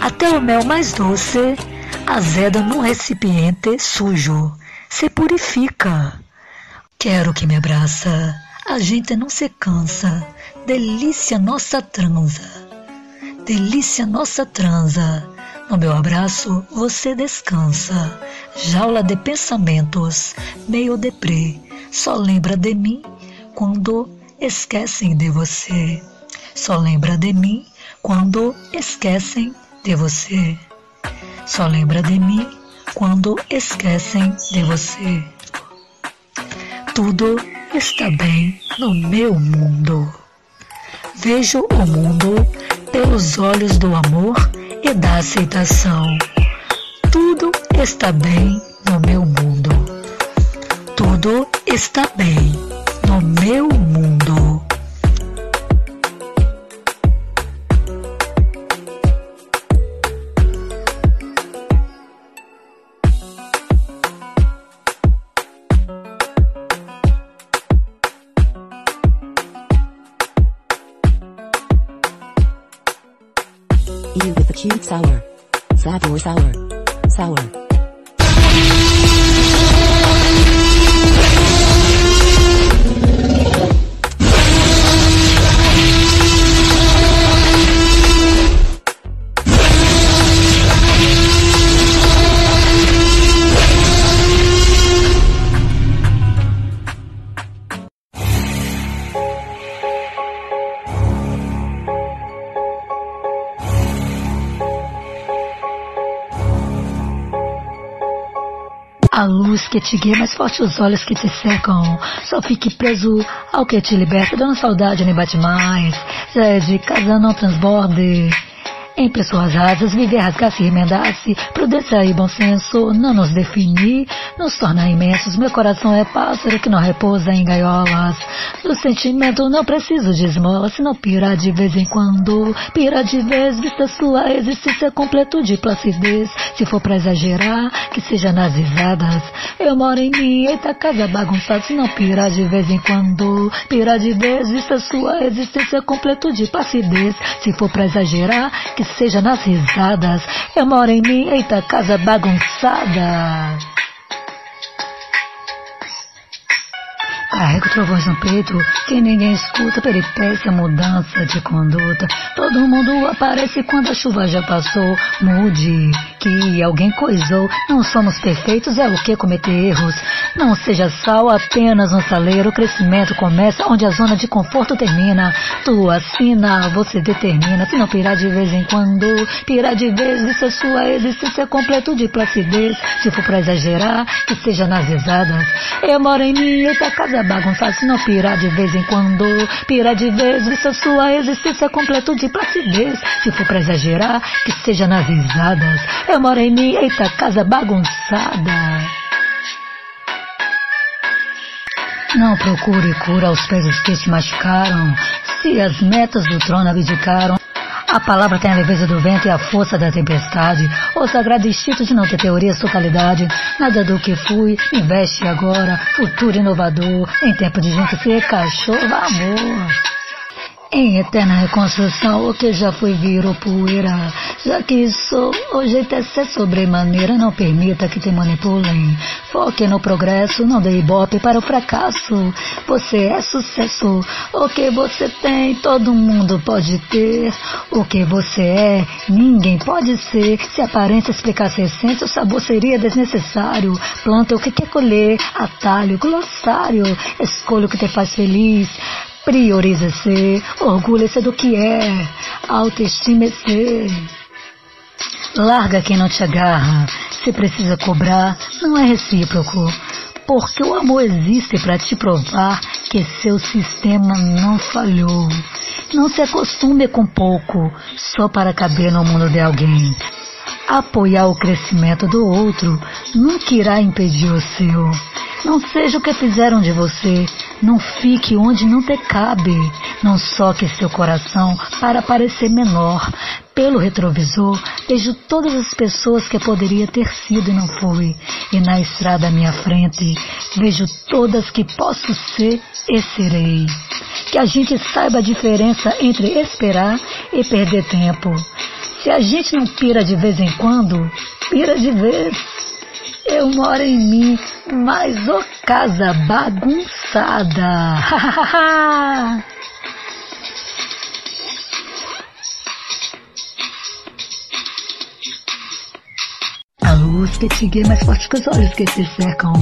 S1: Até o mel mais doce azeda num recipiente sujo. Se purifica. Quero que me abraça. A gente não se cansa. Delícia nossa transa. Delícia nossa transa. No meu abraço você descansa, jaula de pensamentos, meio deprê, só lembra de mim quando esquecem de você. Só lembra de mim quando esquecem de você. Só lembra de mim quando esquecem de você. Tudo está bem no meu mundo. Vejo o mundo pelos olhos do amor e da aceitação. Tudo está bem no meu mundo. Tudo está bem no meu mundo.
S3: You with the cute sour. Sour sour. Sour.
S1: Luz que te guia, mais forte os olhos que te cercam. Só fique preso ao que te liberta, dando saudade nem bate mais. Já é de casa não transborde. Em pessoas rasas, viver rasgar-se e remendar-se, prudência e bom senso não nos define, nos torna imensos. Meu coração é pássaro que não repousa em gaiolas. Do sentimento não preciso de esmola, se não pira de vez em quando. Pira de vez, vista sua existência completude e placidez. Se for pra exagerar, que seja nas risadas. Eu moro em mim, eita casa bagunçada, se não pira de vez em quando. Pira de vez, vista sua existência completude e placidez. Se for pra exagerar, que seja nas risadas. Eu moro em mim, eita casa bagunçada. Carrego trovões no peito que ninguém escuta, peripécia, mudança de conduta. Todo mundo aparece quando a chuva já passou. Mude, que alguém coisou. Não somos perfeitos, é o que cometer erros. Não seja sal apenas um saleiro. O crescimento começa onde a zona de conforto termina. Tu assina, você determina. Se não pirar de vez em quando, pirar de vez, isso é sua existência completo de placidez. Se for pra exagerar, que seja nas risadas. Eu moro em eita casa bagunçada. Se não pirar de vez em quando, pirar de vez, isso é sua existência completo de placidez. Se for pra exagerar, que seja nas risadas. Eu moro em mim, eita casa bagunçada. Não procure cura aos pesos que te machucaram. Se as metas do trono abdicaram, a palavra tem a leveza do vento e a força da tempestade. O sagrado instinto de não ter teorias totalidade. Nada do que fui, investe agora. Futuro inovador. Em tempo de gente ser cachorro, amor. Em eterna reconstrução, o que já foi virou poeira. Já que sou, o jeito é ser sobremaneira. Não permita que te manipulem. Foque no progresso, não dê ibope para o fracasso. Você é sucesso. O que você tem, todo mundo pode ter. O que você é, ninguém pode ser. Se a aparência explicasse a essência, o sabor seria desnecessário. Planta o que quer colher, atalho, glossário. Escolha o que te faz feliz. Prioriza ser, orgulha-se do que é, autoestima ser. Larga quem não te agarra, se precisa cobrar, não é recíproco. Porque o amor existe para te provar que seu sistema não falhou. Não se acostume com pouco, só para caber no mundo de alguém. Apoiar o crescimento do outro nunca irá impedir o seu. Não seja o que fizeram de você. Não fique onde não te cabe. Não soque seu coração para parecer menor. Pelo retrovisor, vejo todas as pessoas que poderia ter sido e não fui. E na estrada à minha frente, vejo todas que posso ser e serei. Que a gente saiba a diferença entre esperar e perder tempo. Se a gente não pira de vez em quando, pira de vez. Eu moro em mim, mas ô casa bagunçada. luz que te guia mais forte que os olhos que te cercam.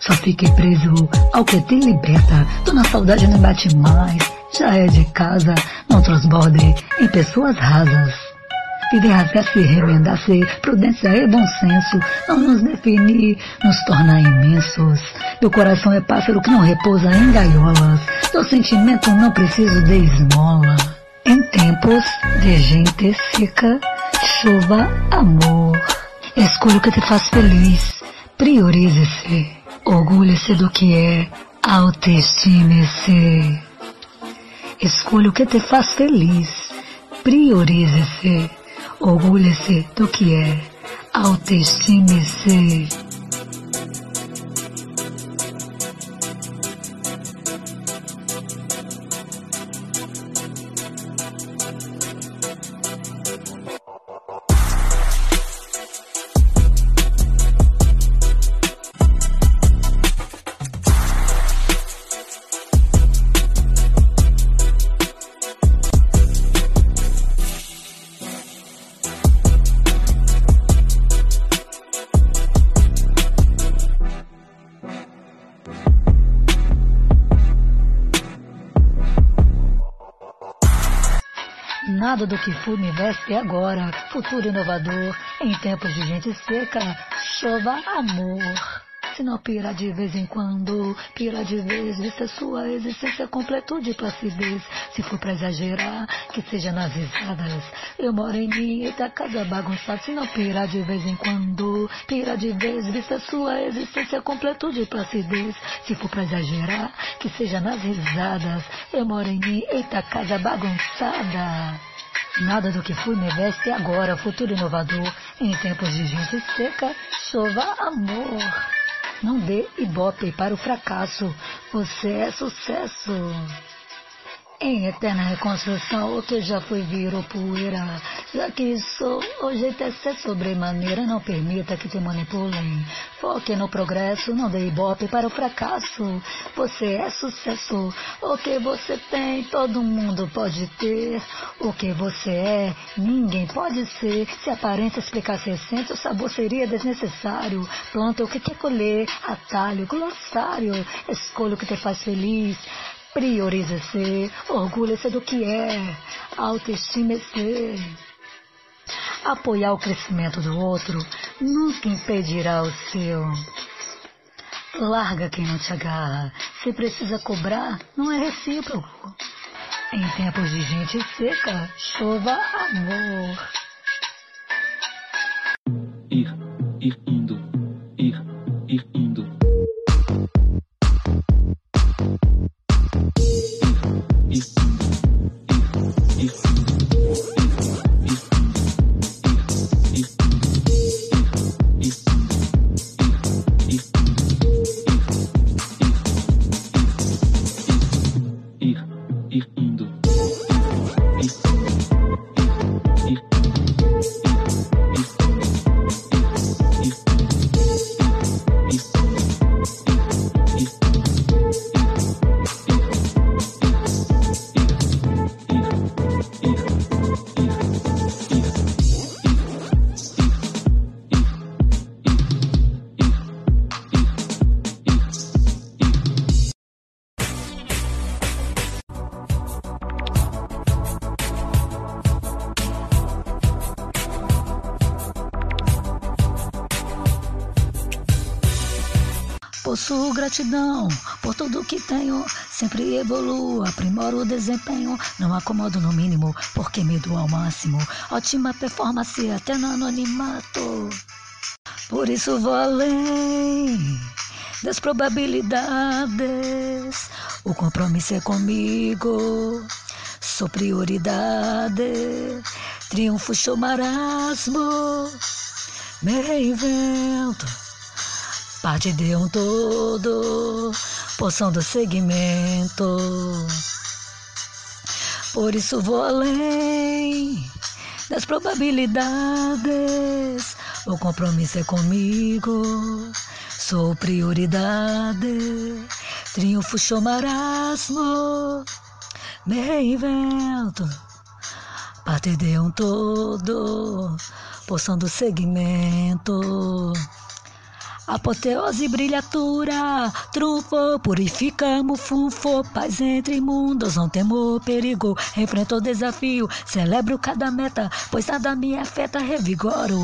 S1: Só fiquei preso ao que te liberta. Tô na saudade, não bate mais. Já é de casa, não transborde em pessoas rasas. Viver rasgar-se, remendar-se, prudência e bom senso, não nos definir, nos torna imensos. Meu coração é pássaro que não repousa em gaiolas. Teu sentimento não preciso de esmola. Em tempos de gente seca, chuva, amor. Escolha o que te faz feliz, priorize-se, orgulhe-se do que é, autoestime-se. Escolha o que te faz feliz, priorize-se, Orgulha-se do que é. Autoestime-se. Do que fui me veste agora, futuro inovador, em tempos de gente seca, chova amor. Se não pira de vez em quando, pira de vez, vista sua existência, completude e placidez. Se for pra exagerar, que seja nas risadas. Eu moro em mim, eita casa bagunçada. Se não pira de vez em quando, pira de vez, vista sua existência, completude e placidez. Se for pra exagerar, que seja nas risadas. Eu moro em mim, eita casa bagunçada. Nada do que fui me veste agora, futuro inovador. Em tempos de gente seca, chova amor. Não dê ibope para o fracasso. Você é sucesso. Em eterna reconstrução, o que já foi virou poeira. Já que sou, o jeito é ser sobremaneira. Não permita que te manipulem. Foque no progresso, não dê ibope para o fracasso. Você é sucesso. O que você tem, todo mundo pode ter. O que você é, ninguém pode ser. Se a aparência explicasse essência, o sabor seria desnecessário. Planta o que quer colher, atalho, glossário. Escolha o que te faz feliz. Priorize-se, orgulhe-se do que é, autoestime-se. Apoiar o crescimento do outro nunca impedirá o seu. Larga quem não te agarra. Se precisa cobrar, não é recíproco. Em tempos de gente seca, chova amor.
S4: ir, ir indo,
S1: gratidão por tudo que tenho. Sempre evoluo, aprimoro o desempenho. Não acomodo no mínimo, porque me dou ao máximo. Ótima performance até no anonimato. Por isso vou além das probabilidades. O compromisso é comigo. Sou prioridade. Triunfo, show, marasmo. Me reinvento. Parte de um todo, porção do segmento. Por isso vou além das probabilidades. O compromisso é comigo, sou prioridade. Triunfo, show, marasmo. Me reinvento. Parte de um todo, poção do segmento. Apoteose brilhatura, trunfo, purificamos, fufo, paz entre mundos, não temo perigo, enfrento o desafio, celebro cada meta, pois nada me afeta, revigoro.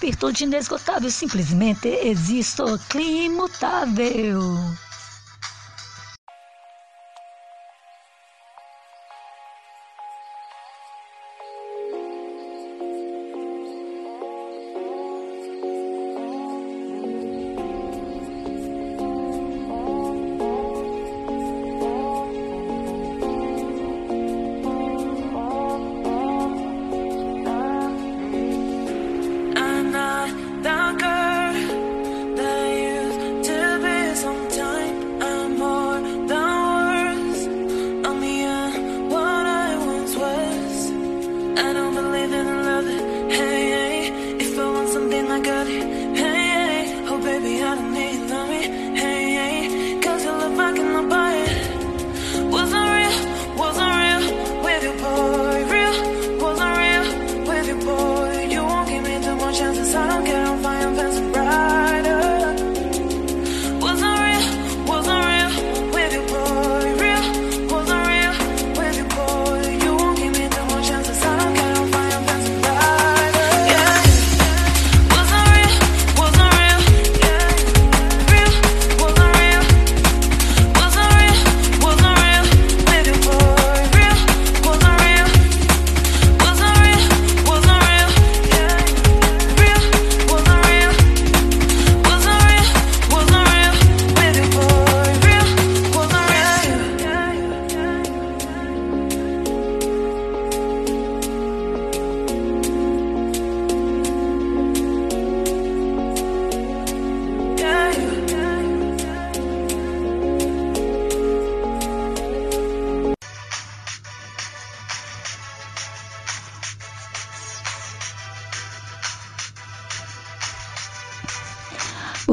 S1: Virtude inesgotável, simplesmente existo, clima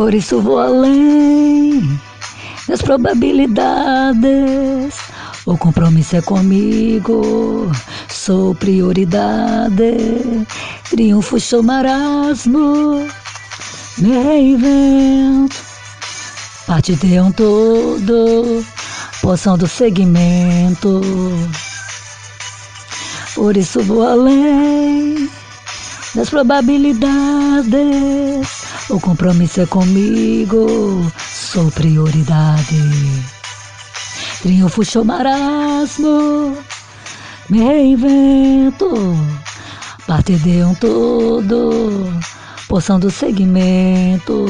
S1: Por isso vou além das probabilidades. O compromisso é comigo, sou prioridade. Triunfo, show, marasmo, me reinvento. Parte de um todo, poção do segmento. Por isso vou além das probabilidades. O compromisso é comigo, sou prioridade. Triunfo, show, marasmo, me reinvento. Parte de um todo, poção do segmento.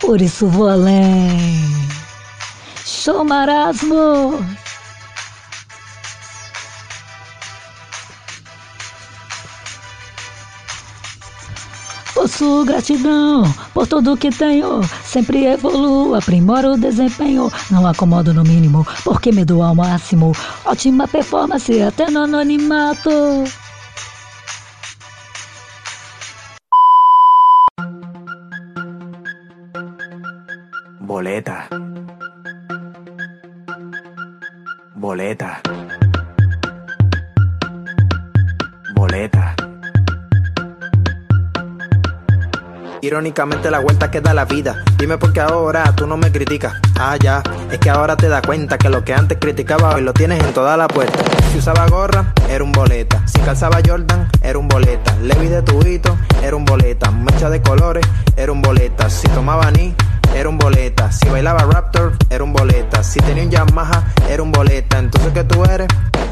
S1: Por isso vou além. Show, marasmo. Possuo gratidão por tudo que tenho. Sempre evoluo, aprimoro o desempenho. Não acomodo no mínimo, porque me dou ao máximo. Ótima performance, até no anonimato.
S5: Irónicamente la vuelta que da la vida. Dime por qué ahora tú no me criticas. Ah, ya, es que ahora te das cuenta que lo que antes criticaba hoy lo tienes en toda la puerta. Si usaba gorra, era un boleta. Si calzaba Jordan, era un boleta. Levi de tubito, era un boleta. Mecha de colores, era un boleta. Si tomaba ni, era un boleta. Si bailaba Raptor, era un boleta. Si tenía un Yamaha, era un boleta. Entonces, ¿qué tú eres?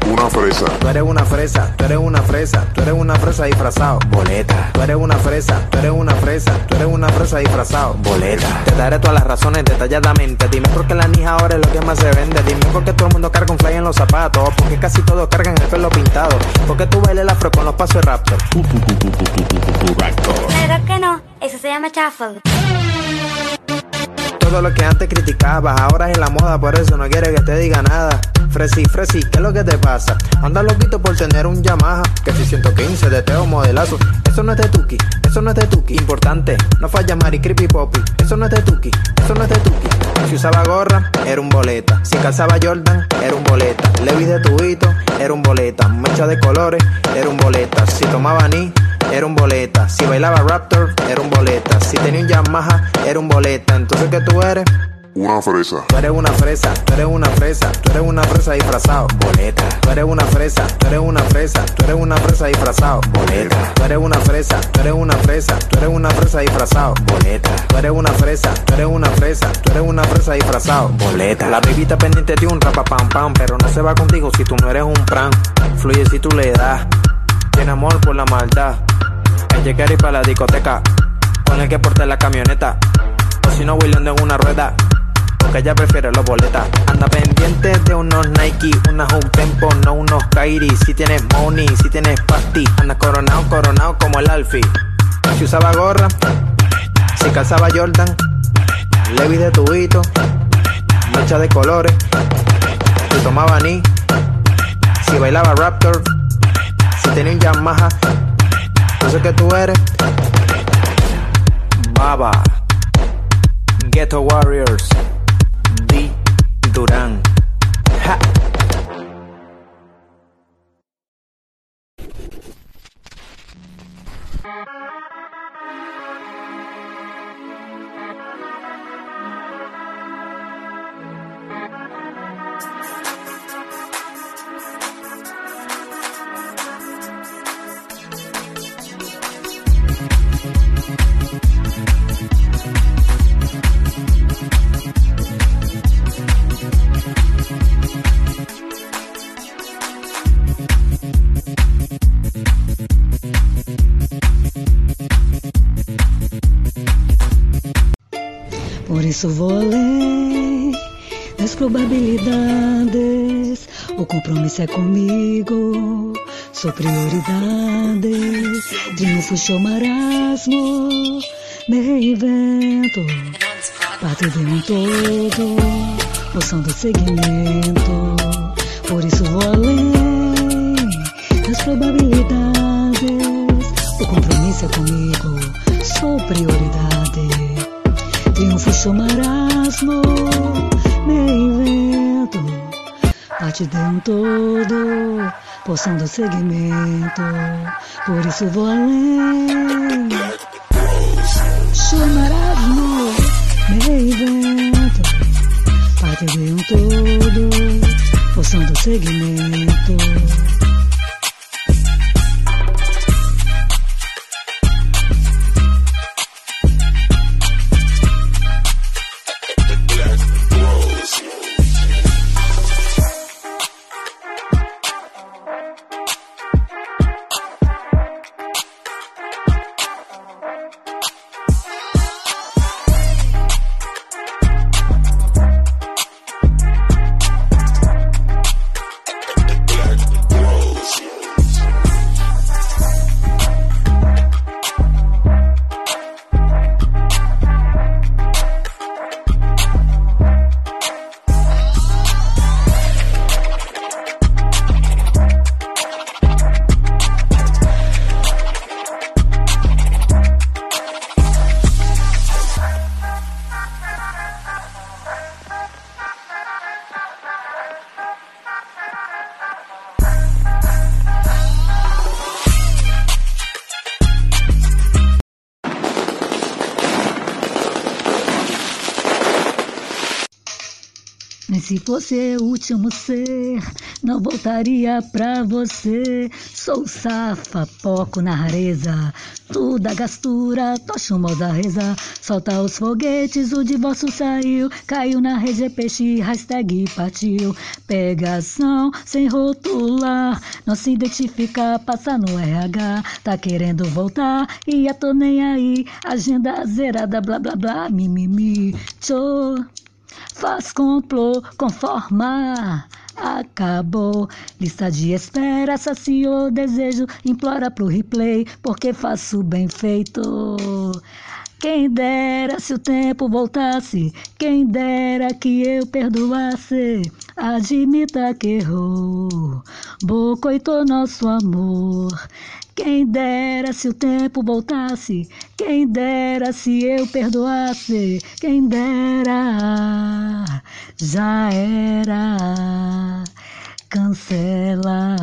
S6: Una fresa.
S5: Tú eres una fresa, tú eres una fresa, tú eres una fresa disfrazado. Boleta. Tú eres una fresa, tú eres una fresa, tú eres una fresa disfrazado. Boleta. Te daré todas las razones detalladamente. Dime por qué la nija ahora es lo que más se vende. Dime por qué todo el mundo carga un fly en los zapatos. Porque casi todos cargan el pelo pintado. Porque tú bailes el afro con los pasos de Raptor.
S7: Claro que no, eso se llama shuffle.
S5: Todo lo que antes criticabas, ahora es la moda, por eso no quiere que te diga nada. Fresi, Fresi, ¿qué es lo que te pasa? Anda loquito por tener un Yamaha, que si 115 de Teo modelazo. Eso no es de Tuki, eso no es de Tuki. Importante, no falla Mari Creepy Poppy. Eso no es de Tuki, eso no es de Tuki. Si usaba gorra, era un boleta. Si calzaba Jordan, era un boleta. Levi de tubito, era un boleta. Mecha de colores, era un boleta. Si tomaba ni, era un boleta. Si bailaba Raptor, era un boleta. Si tenía un Yamaha, era un boleta. Entonces, ¿qué tú eres?
S6: Una fresa.
S5: Tú eres una fresa, tú eres una fresa, tú eres una fresa disfrazado, boleta. Tú eres una fresa, tú eres una fresa, tú eres una fresa disfrazado, boleta. Tú eres una fresa, tú eres una fresa, tú eres una fresa disfrazado, boleta. Tú eres una fresa, tú eres una fresa, tú eres una fresa disfrazado, boleta. La bebita pendiente de un rapa pam pam, pero no se va contigo si tú no eres un pran. Fluye si tú le das, tiene amor por la maldad. El llegar y para la discoteca, con el que porte la camioneta. Si no, bailando en una rueda. Porque ella prefiere los boletas. Anda pendiente de unos Nike, unas un tempo, no unos Kairi. Si tienes money, si tienes pasty. Anda coronado, coronado como el Alfie. Si usaba gorra, si calzaba Jordan, Levi de tubito, mancha de colores. Si tomaba ni, si bailaba Raptor, si tenía un Yamaha. No sé qué tú eres. Baba. Ghetto Warriors. D. Durán. Ja.
S1: Isso vou além das probabilidades. O compromisso é comigo, sou prioridade. Triunfo, show, marasmo, me reinvento. Parte de um todo, poção do segmento. Parte de um todo, poção do segmento. Por isso vou além. Show, marasmo, me reinvento. Parte de um todo, poção do segmento. Se fosse o último ser, não voltaria pra você. Sou safa, poco na rareza. A gastura, tocha o da reza. Solta os foguetes, o divórcio saiu. Caiu na rede é peixe, hashtag partiu. Pegação sem rotular. Não se identifica, passa no RH. Tá querendo voltar e eu tô nem aí. Agenda zerada, blá blá blá, mimimi. Tchô. Faz complô, conforma. Acabou, lista de espera, saciou desejo, implora pro replay, porque faço bem feito. Quem dera se o tempo voltasse, quem dera que eu perdoasse. Admita que errou, bocoitou nosso amor. Quem dera se o tempo voltasse, quem dera se eu perdoasse, quem dera, já era, cancela.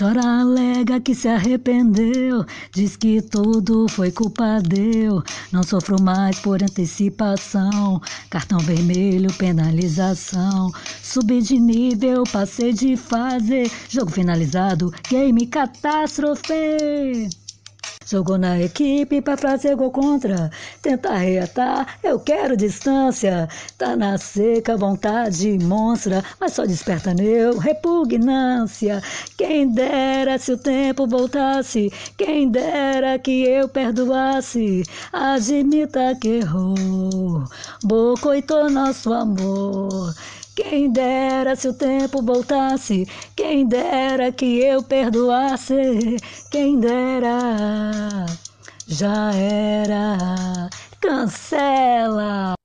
S1: Chora, alega que se arrependeu, diz que tudo foi culpa deu. Não sofro mais por antecipação, cartão vermelho, penalização. Subi de nível, passei de fase, jogo finalizado, game catástrofe. Jogou na equipe pra fazer gol contra. Tenta reatar, eu quero distância. Tá na seca, vontade monstra, mas só desperta neu repugnância. Quem dera se o tempo voltasse, quem dera que eu perdoasse. Admita que errou, bocoitou nosso amor. Quem dera se o tempo voltasse, quem dera que eu perdoasse, quem dera, já era, cancela.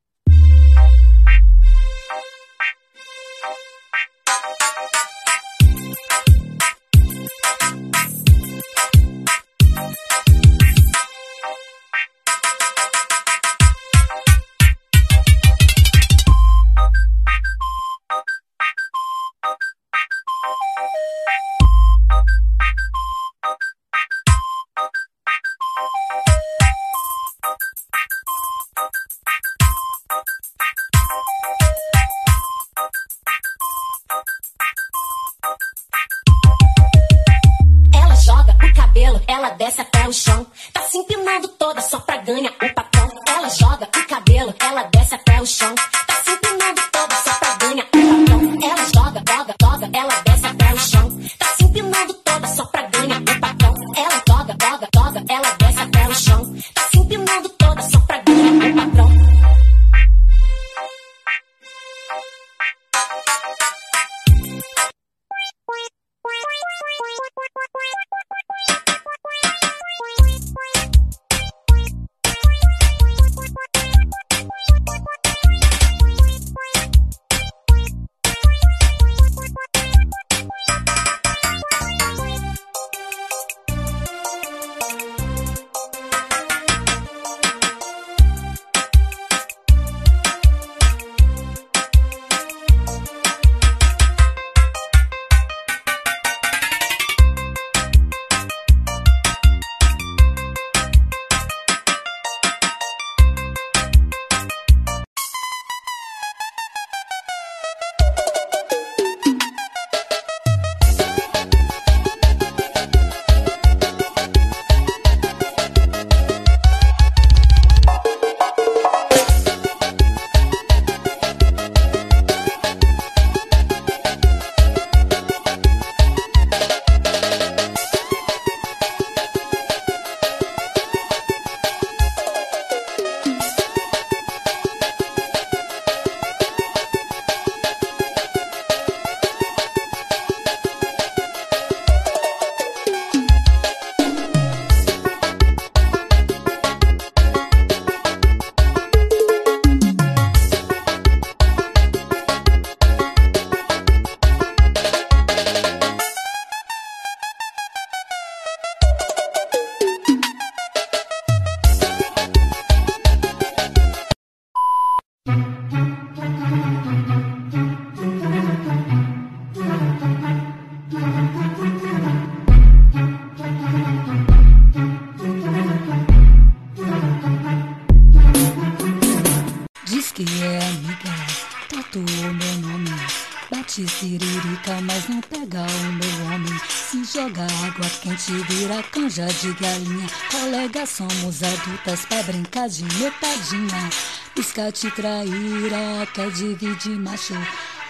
S1: Bate siririca, mas não pega o meu homem. Se joga água quente, vira canja de galinha. Colega, somos adultas pra brincar de metadinha. Piscate traíra, quer dividir macho.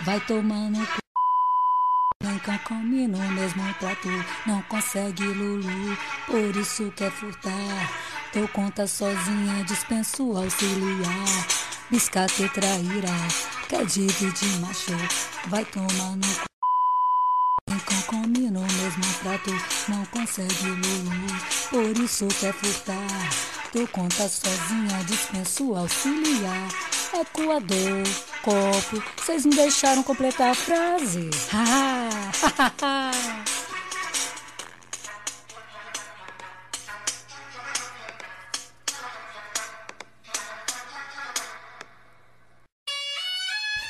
S1: Vai tomando cu. Branca come no mesmo prato, não consegue Lulu, por isso quer furtar. Teu conta sozinha, dispenso auxiliar. Biscate e traíra, quer dividir macho, vai tomar no cu. Come no mesmo prato, não consegue Lulu, por isso quer furtar. Teu conta sozinha, dispenso auxiliar. Ecoador, copo, vocês me deixaram completar a frase. Ah,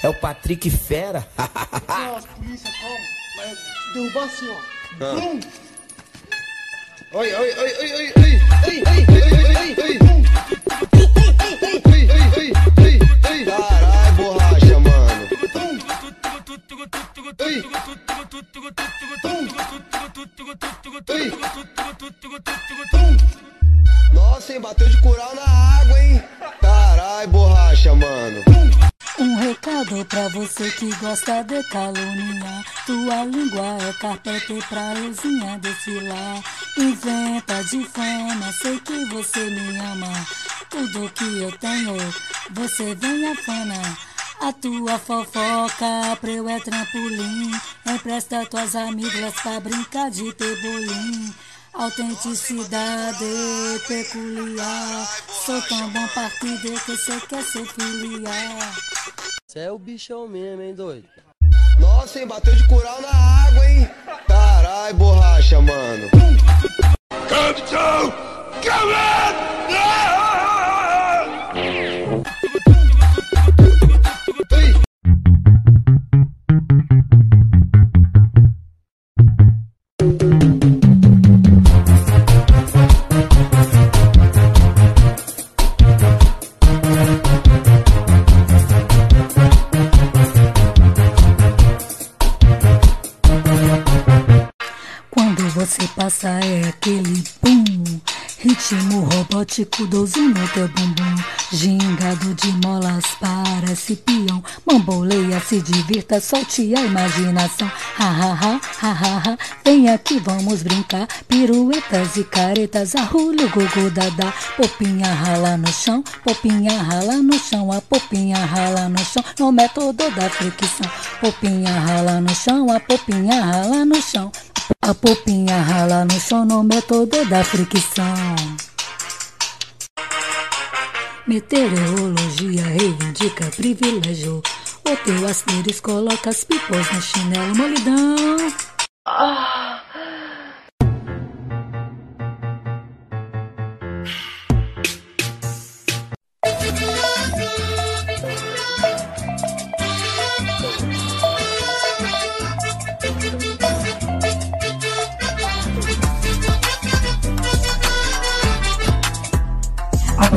S5: É o Patrick Fera.
S8: Nossa, polícia, como?
S9: Vai derrubar assim, ó.
S10: Ah. Oi, oi, oi, oi, oi, oi, oi, oi, oi, oi, oi. Borracha, mano. Nossa, hein, bateu de cural na água, hein? Carai, borracha, mano.
S8: Um recado pra você que gosta de caluniar. Tua língua é carpete pra luzinha desfilar. Inventa de fama, sei que você me ama. Tudo que eu tenho, você vem afana. A tua fofoca, pra eu é trampolim. Empresta tuas amigas pra brincar de tebolim. Autenticidade peculiar. Sou tão bom partido que você quer ser filiar.
S10: Cê é o bichão mesmo, hein, doido? Nossa, hein, bateu de cural na água, hein? Carai, borracha, mano.
S6: Capitão!
S8: Quando você passa é aquele bum Ritmo robótico, 12 no teu bumbum. Gingado de molas, parece peão. Bamboleia, se divirta, solte a imaginação. Ha ha ha, ha ha ha. Vem aqui, vamos brincar. Piruetas e caretas, arrulho, gugu, dadá Popinha rala no chão, popinha rala no chão. A popinha rala no chão, no método da fricção. Popinha rala no chão, a popinha rala no chão a popinha rala no chão no método da fricção. Meteorologia reivindica privilégio. O teu asteris coloca as pipos no chinelo molidão.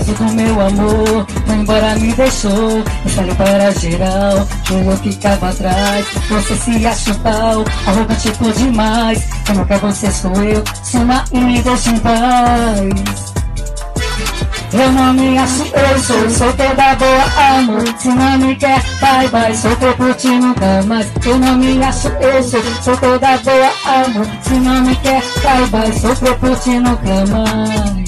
S8: Abuso do meu amor, foi embora me deixou. Espalhou para geral, eu ficava atrás. Você se acha pau, arrogante por demais. Eu nunca você sou eu, suma e me deixa em paz. Eu não me acho, eu sou, sou toda boa, amor. Se não me quer, bye, sou teu por ti nunca mais. Eu não me acho, eu sou, sou toda boa, amor. Se não me quer, bye, sou teu por ti nunca mais.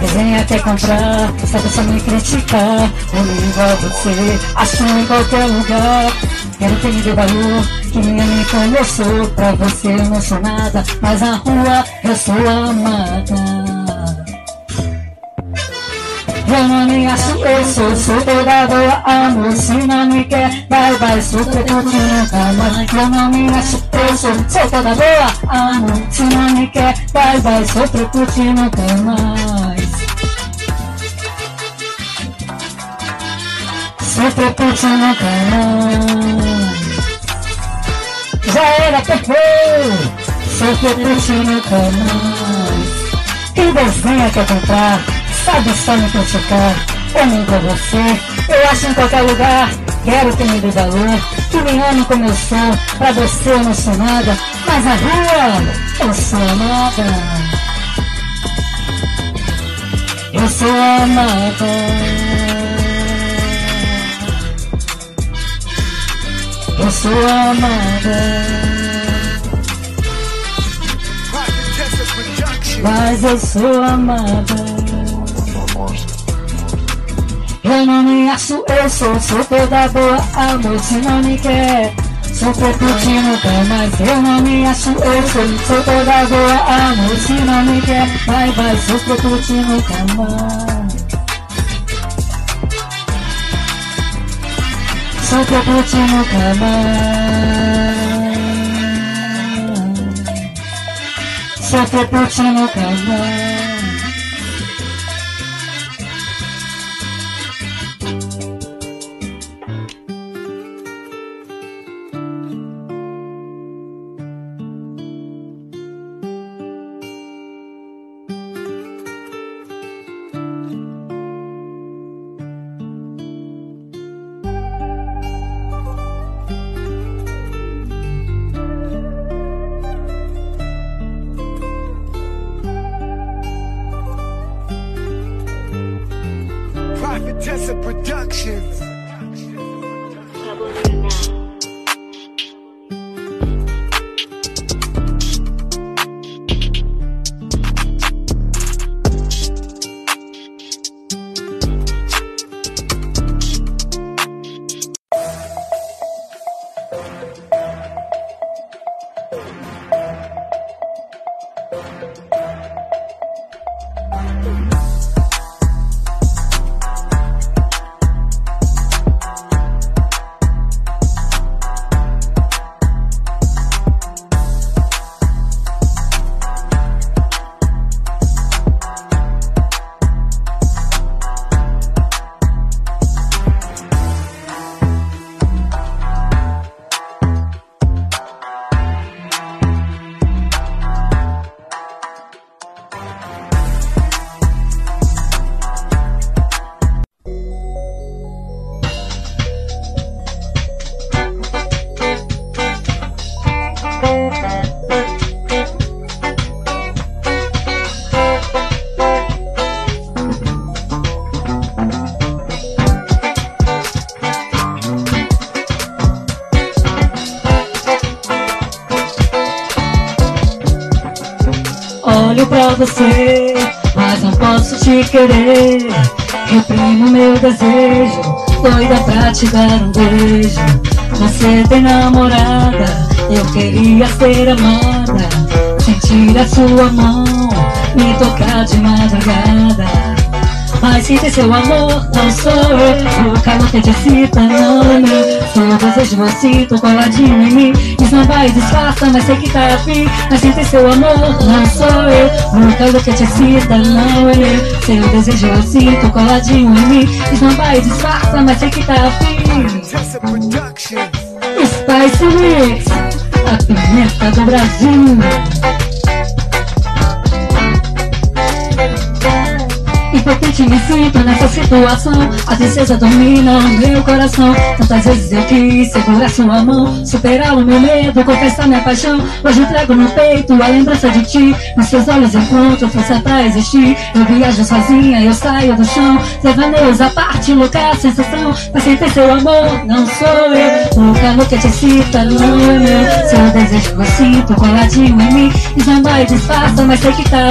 S8: Desenha quer comprar, sabe só me criticar. Olho igual você, acho em qualquer lugar. Quero que me dê valor, que me ame como eu sou. Pra você eu não sou nada, mas na rua eu sou amada. Eu não me acho, eu sou, boa, amor. Se não me quer, vai, vai, que nunca mais. Eu não me acho, eu sou, boa, amor. Se não me quer, vai, vai, sou preto que preto que nunca mais. Já era perfeito, sou preto que nunca mais. Quem desenha quer comprar, sabe só me criticar. Nem pra você, eu acho em qualquer lugar. Quero que me dê valor, que me ame como eu sou. Pra você eu não sou nada, mas na rua eu sou amada. Eu sou amada. Eu sou amada. Mas eu sou amada. Eu não me acho, eu sou, sou toda boa, amor, se não me quer. Sou preto nunca mais, eu não me acho, eu sou, sou toda boa, amor, se não me quer. Vai, vai, sou
S11: so capotino come on. So capotino come on. Te dar um beijo. Você tem namorada, eu queria ser amada. Sentir a sua mão, me tocar de madrugada. Mas tem seu amor não sou eu O calor que te excita não é meu Seu desejo sinto coladinho em mim Isso não vai disfarça, mas sei que tá afim Mas tem seu amor não sou eu O calor que te excita não é meu Seu desejo sinto coladinho em mim Isso não vai disfarça, mas sei que tá afim.
S8: Spice Mix A pimenta do Brasil Impotente me sinto nessa situação. A tristeza domina meu coração. Tantas vezes eu quis segurar sua mão Superar o meu medo, confessar minha paixão. Hoje trago no peito a lembrança de ti. Nos seus olhos encontro força pra existir. Eu viajo sozinha, eu saio do chão. Devaneios à parte, louca sensação. Mas sem ter seu amor, não sou eu. O calor que te excita não é meu. Seu desejo eu sinto coladinho em mim. E disfarça, mas sei que tá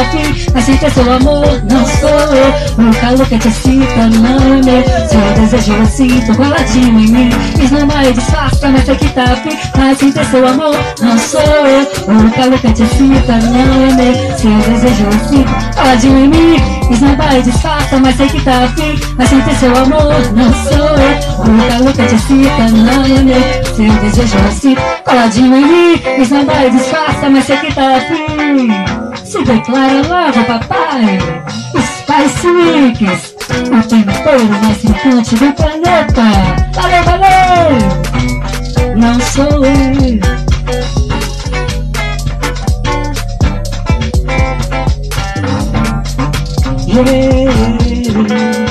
S8: Mas sem ter seu amor, não sou eu calor que te excita não é meu. Seu desejo eu sinto coladinho em mim. Desamba e disfarça, mas sei que tá afim Mas sem ter seu amor, não sou eu. O calor que te excita não é meu. Seu desejo eu sinto coladinho em mim. Desamba e disfarça, mas sei que tá afim Mas sem ter seu amor, não sou eu. O calor que te excita não é meu. Seu desejo eu sinto coladinho em mim. Desamba e disfarça, mas sei que tá afim Se declara logo, papai Spice Mix O tempero mais picante do planeta. Valeu, valeu! Não sou eu. Yeah.